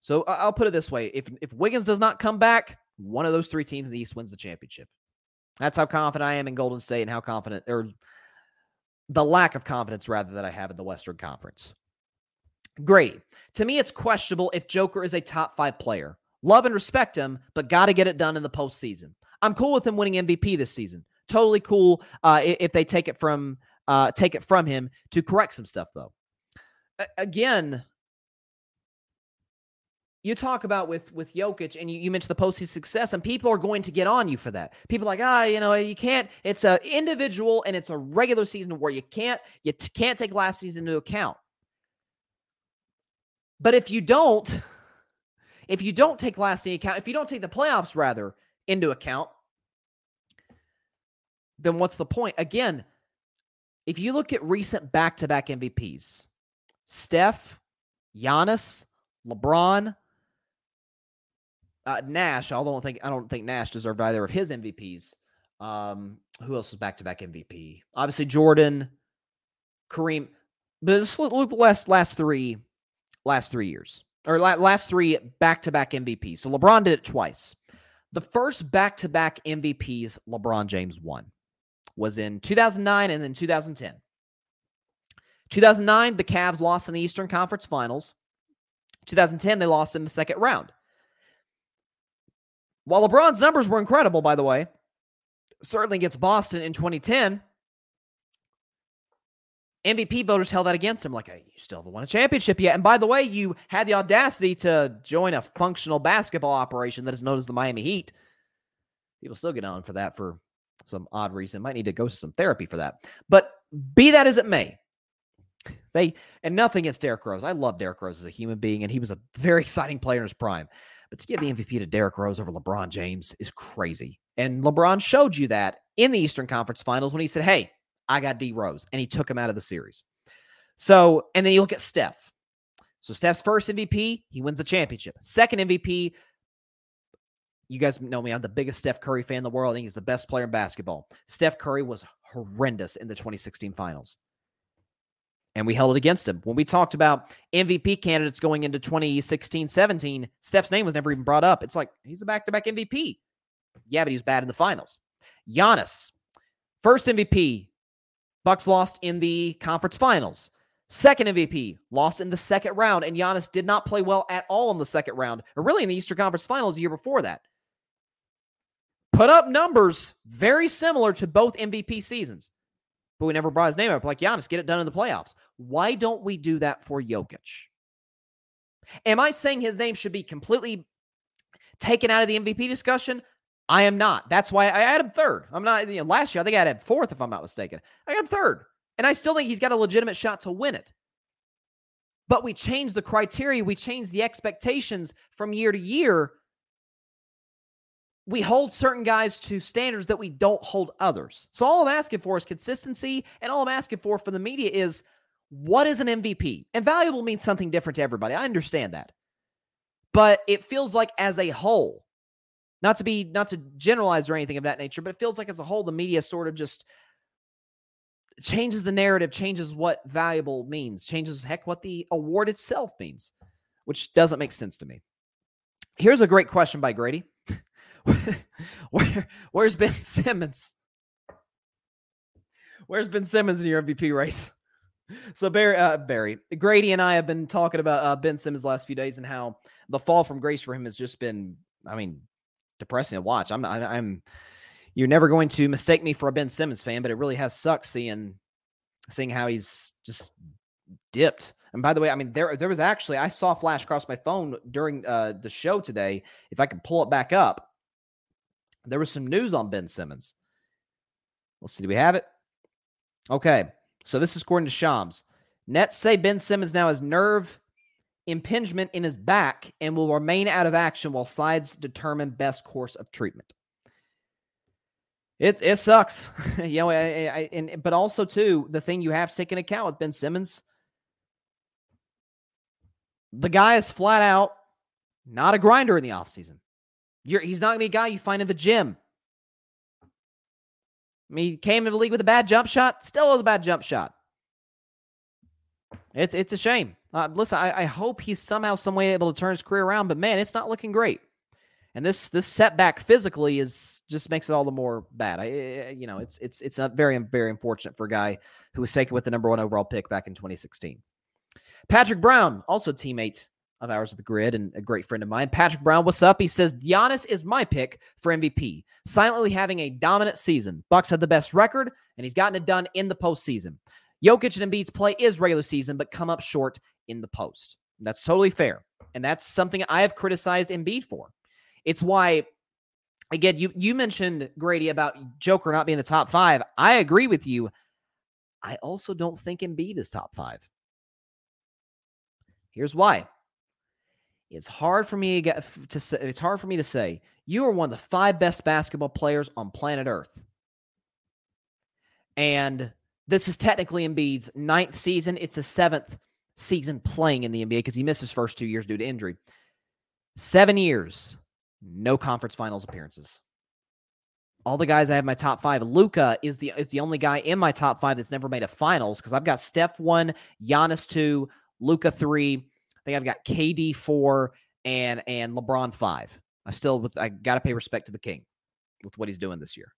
So I'll put it this way: if if Wiggins does not come back, one of those three teams in the East wins the championship. That's how confident I am in Golden State and how confident or the lack of confidence rather that I have in the Western Conference. Grady, to me, it's questionable if Joker is a top five player. Love and respect him, but got to get it done in the postseason. I'm cool with him winning MVP this season. Totally cool uh, if they take it from uh, take it from him to correct some stuff, though. A- again, you talk about with with Jokic, and you, you mentioned the postseason success, and people are going to get on you for that. People like, ah, you know, you can't. It's a individual, and it's a regular season where you can't you t- can't take last season into account. But if you don't, if you don't take last season account, if you don't take the playoffs rather into account, then what's the point? Again, if you look at recent back-to-back MVPs, Steph, Giannis, LeBron, uh, Nash, although I don't think I don't think Nash deserved either of his MVPs. Um, who else is back to back MVP? Obviously Jordan, Kareem, but let's look the last last three last three years or last three back to back MVPs. So LeBron did it twice. The first back to back MVPs LeBron James won was in 2009 and then 2010. 2009, the Cavs lost in the Eastern Conference Finals. 2010, they lost in the second round. While LeBron's numbers were incredible, by the way, certainly against Boston in 2010, MVP voters held that against him. Like, you still haven't won a championship yet. And by the way, you had the audacity to join a functional basketball operation that is known as the Miami Heat. People still get on for that for some odd reason. Might need to go to some therapy for that. But be that as it may, they and nothing against Derrick Rose. I love Derrick Rose as a human being, and he was a very exciting player in his prime. But to give the MVP to Derrick Rose over LeBron James is crazy. And LeBron showed you that in the Eastern Conference Finals when he said, Hey, I got D Rose, and he took him out of the series. So, and then you look at Steph. So, Steph's first MVP, he wins the championship. Second MVP, you guys know me, I'm the biggest Steph Curry fan in the world. I think he's the best player in basketball. Steph Curry was horrendous in the 2016 finals and we held it against him. When we talked about MVP candidates going into 2016 17, Steph's name was never even brought up. It's like he's a back to back MVP. Yeah, but he was bad in the finals. Giannis, first MVP, Bucks lost in the conference finals. Second MVP, lost in the second round, and Giannis did not play well at all in the second round, or really in the Eastern Conference Finals the year before that. Put up numbers very similar to both MVP seasons but we never brought his name up. Like Giannis, get it done in the playoffs. Why don't we do that for Jokic? Am I saying his name should be completely taken out of the MVP discussion? I am not. That's why I had him third. I'm not. You know, last year, I think I had him fourth, if I'm not mistaken. I got him third, and I still think he's got a legitimate shot to win it. But we change the criteria, we change the expectations from year to year we hold certain guys to standards that we don't hold others. So all I'm asking for is consistency, and all I'm asking for from the media is what is an MVP? And valuable means something different to everybody. I understand that. But it feels like as a whole, not to be not to generalize or anything of that nature, but it feels like as a whole the media sort of just changes the narrative, changes what valuable means, changes heck what the award itself means, which doesn't make sense to me. Here's a great question by Grady. Where, where's Ben Simmons? Where's Ben Simmons in your MVP race? So Barry, uh, Barry, Grady, and I have been talking about uh, Ben Simmons last few days and how the fall from grace for him has just been, I mean, depressing to watch. I'm, I, I'm, you're never going to mistake me for a Ben Simmons fan, but it really has sucked seeing, seeing how he's just dipped. And by the way, I mean there, there was actually I saw flash across my phone during uh, the show today. If I could pull it back up, there was some news on Ben Simmons. Let's see. Do we have it? Okay. So this is according to Shams. Nets say Ben Simmons now has nerve impingement in his back and will remain out of action while sides determine best course of treatment. It it sucks, you know. I, I, and but also too, the thing you have to take into account with Ben Simmons, the guy is flat out not a grinder in the offseason. You're, he's not gonna be a guy you find in the gym. I mean, he came into the league with a bad jump shot, still has a bad jump shot. It's it's a shame. Uh, listen, I, I hope he's somehow, some way able to turn his career around, but man, it's not looking great. And this this setback physically is just makes it all the more bad. I you know it's it's it's a very very unfortunate for a guy who was taken with the number one overall pick back in 2016. Patrick Brown, also teammate of ours at the Gryd and a great friend of mine. Patrick Brown, what's up? He says Giannis is my pick for MVP. Silently having a dominant season. Bucks had the best record, and he's gotten it done in the postseason. Jokic and Embiid's play is regular season, but come up short in the post. That's totally fair. And that's something I have criticized Embiid for. It's why, again, you, you mentioned, Grady, about Joker not being the top five. I agree with you. I also don't think Embiid is top five. Here's why. It's hard for me to get to say, it's hard for me to say you are one of the five best basketball players on planet Earth. And this is technically Embiid's ninth season. It's a seventh season playing in the NBA because he missed his first two years due to injury. Seven years, no conference finals appearances. All the guys I have my top five. Luka is the is the only guy in my top five that's never made a finals because I've got Steph one, Giannis two, Luka three. I think I've got KD four and and LeBron five. I still with I got to pay respect to the king with what he's doing this year.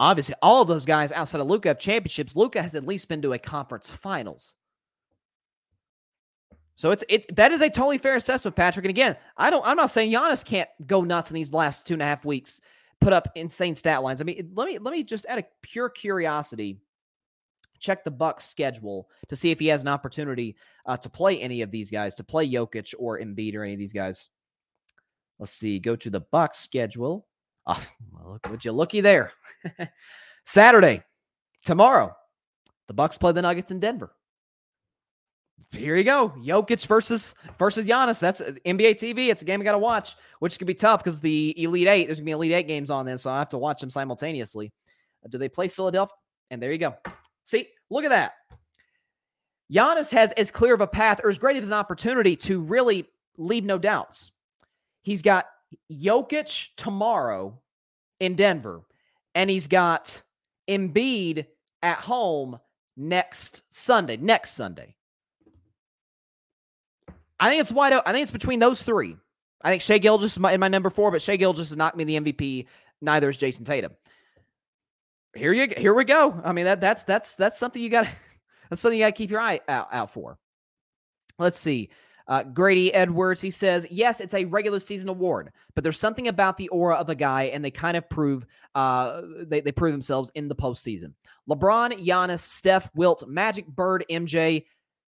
Obviously, all of those guys outside of Luka have championships. Luka has at least been to a conference finals. So it's it that is a totally fair assessment, Patrick. And again, I don't I'm not saying Giannis can't go nuts in these last two and a half weeks, put up insane stat lines. I mean, let me let me just out of pure curiosity check the Bucks schedule to see if he has an opportunity uh, to play any of these guys, to play Jokic or Embiid or any of these guys. Let's see. Go to the Bucks schedule. Oh, well, would you looky there? Saturday, tomorrow, the Bucks play the Nuggets in Denver. Here you go, Jokic versus versus Giannis. That's uh, NBA TV. It's a game I got to watch, which could be tough because the Elite Eight. There's gonna be Elite Eight games on then, so I have to watch them simultaneously. Uh, do they play Philadelphia? And there you go. See, look at that. Giannis has as clear of a path or as great of an opportunity to really leave no doubts. He's got Jokic tomorrow in Denver, and he's got Embiid at home next Sunday. Next Sunday. I think it's wide open. I think it's between those three. I think Shai Gilgeous is my, in my number four, but Shai Gilgeous has knocked me the MVP. Neither is Jayson Tatum. Here you here we go. I mean that that's that's that's something you got. That's something you got to keep your eye out, out for. Let's see. Uh, Grady Edwards, he says, yes, it's a regular season award, but there's something about the aura of a guy, and they kind of prove uh, they, they prove themselves in the postseason. LeBron, Giannis, Steph, Wilt, Magic, Bird, MJ.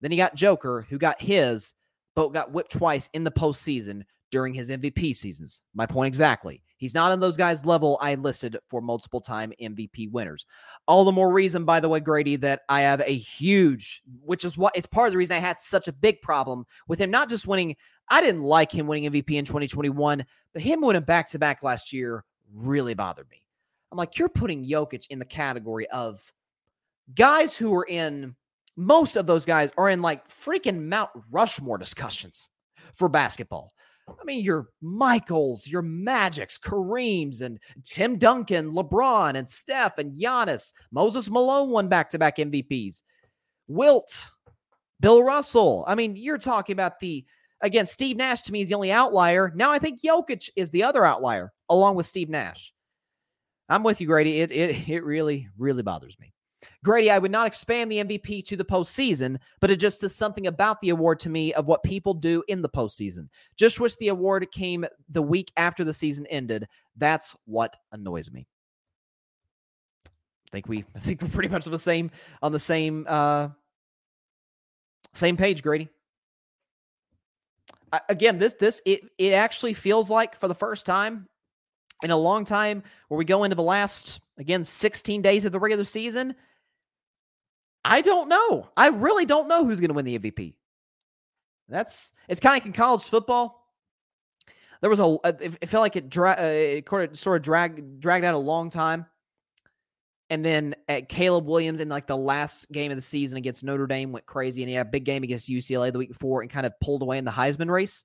Then he got Joker, who got his, but got whipped twice in the postseason during his MVP seasons. My point exactly. He's not on those guys' level I listed for multiple time MVP winners. All the more reason, by the way, Grady, that I have a huge, which is what it's part of the reason I had such a big problem with him not just winning. I didn't like him winning MVP in 2021, but him winning back to back last year really bothered me. I'm like, you're putting Jokic in the category of guys who are in most of those guys are in like freaking Mount Rushmore discussions for basketball. I mean, your Michaels, your Magics, Kareems, and Tim Duncan, LeBron, and Steph, and Giannis. Moses Malone won back to back MVPs. Wilt, Bill Russell. I mean, you're talking about the, again, Steve Nash to me is the only outlier. Now I think Jokic is the other outlier, along with Steve Nash. I'm with you, Grady. It, it, it really, really bothers me. Grady, I would not expand the MVP to the postseason, but it just says something about the award to me of what people do in the postseason. Just wish the award came the week after the season ended. That's what annoys me. I think we I think we're pretty much on the same on the same uh same page, Grady. I, again, this this it it actually feels like for the first time in a long time where we go into the last again 16 days of the regular season I don't know. I really don't know who's going to win the MVP. That's it's kind of like in college football. There was a it felt like it, dra- uh, it sort of dragged dragged out a long time, and then at Caleb Williams in like the last game of the season against Notre Dame went crazy, and he had a big game against UCLA the week before and kind of pulled away in the Heisman race.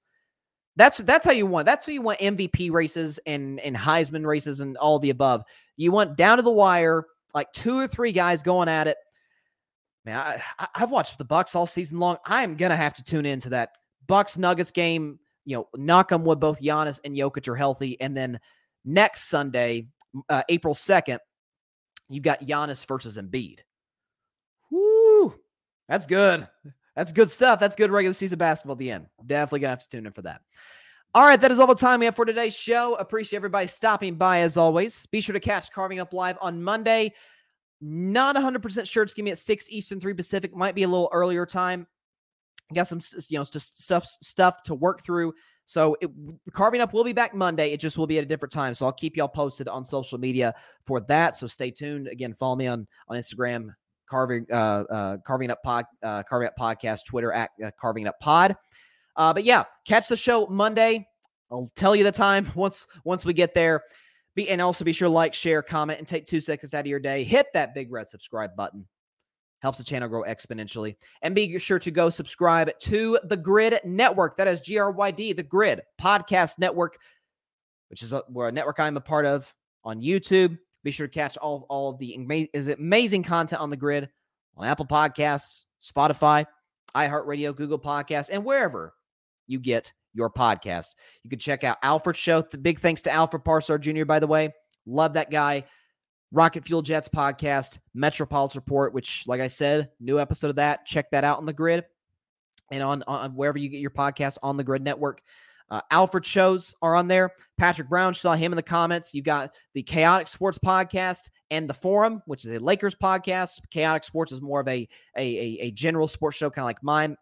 That's that's how you want. That's how you want MVP races and and Heisman races and all the above. You want down to the wire, like two or three guys going at it. Man, I, I've watched the Bucks all season long. I am gonna have to tune into that Bucks Nuggets game. You know, knock on wood, both Giannis and Jokic are healthy, and then next Sunday, uh, April second, you got Giannis versus Embiid. Woo, that's good. That's good stuff. That's good regular season basketball at the end. Definitely gonna have to tune in for that. All right, that is all the time we have for today's show. Appreciate everybody stopping by as always. Be sure to catch Carving Up Live on Monday. Not 100% sure it's going to be at 6 Eastern, 3 Pacific. Might be a little earlier time. Got some, you know, just stuff stuff to work through. So it, carving up will be back Monday. It just will be at a different time. So I'll keep y'all posted on social media for that. So stay tuned. Again, follow me on on Instagram, carving uh, uh carving up pod uh, carving up podcast, Twitter at uh, carving up pod. Uh, but yeah, catch the show Monday. I'll tell you the time once once we get there. Be and also be sure to like, share, comment, and take two seconds out of your day. Hit that big red subscribe button. Helps the channel grow exponentially. And be sure to go subscribe to the Gryd Network. That is G R Y D, the Gryd Podcast Network, which is a, where a network I'm a part of on YouTube. Be sure to catch all, all of the amazing, amazing content on the Gryd on Apple Podcasts, Spotify, iHeartRadio, Google Podcasts, and wherever you get your podcast. You can check out Alfred's show. Big thanks to Alfred Parsard Jr., by the way. Love that guy. Rocket Fuel Jets podcast, Metropolitan Report, which, like I said, new episode of that. Check that out on the Gryd and on, on wherever you get your podcast on the Gryd network. Uh, Alfred shows are on there. Patrick Brown saw him in the comments. You got the Chaotic Sports podcast and the Forum, which is a Lakers podcast. Chaotic Sports is more of a a, a, a general sports show, kind of like mine.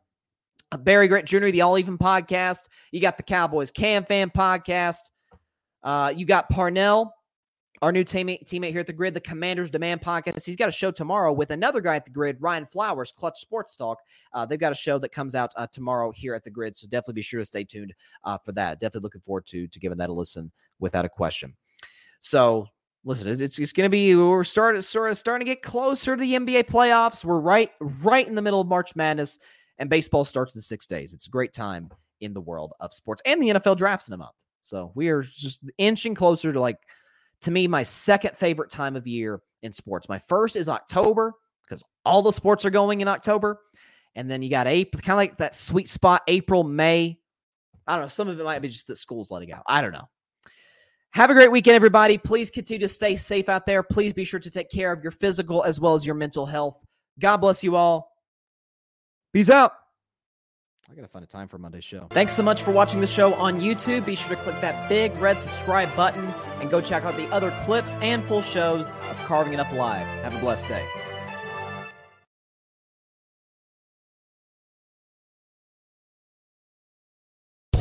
Barry Grant Jr., the All Even podcast. You got the Cowboys Cam Fan podcast. Uh, you got Parnell, our new teammate, teammate here at the Gryd, the Commanders Demand podcast. He's got a show tomorrow with another guy at the Gryd, Ryan Flowers, Clutch Sports Talk. Uh, they've got a show that comes out uh, tomorrow here at the Gryd, so definitely be sure to stay tuned uh, for that. Definitely looking forward to to giving that a listen without a question. So listen, it's, it's going to be we're starting sort of starting to get closer to the NBA playoffs. We're right right in the middle of March Madness and baseball starts in six days. It's a great time in the world of sports, and the NFL drafts in a month. So we are just inching closer to like, to me, my second favorite time of year in sports. My first is October because all the sports are going in October, and then you got April, kind of like that sweet spot, April, May. I don't know. Some of it might be just that school's letting out. I don't know. Have a great weekend, everybody. Please continue to stay safe out there. Please be sure to take care of your physical as well as your mental health. God bless you all. Peace out. I gotta find a time for Monday's show. Thanks so much for watching the show on YouTube. Be sure to click that big red subscribe button and go check out the other clips and full shows of Carving It Up Live. Have a blessed day.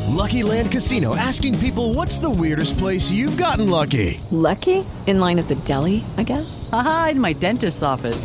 Lucky Land Casino asking people what's the weirdest place you've gotten lucky? Lucky? In line at the deli, I guess? Aha, in my dentist's office.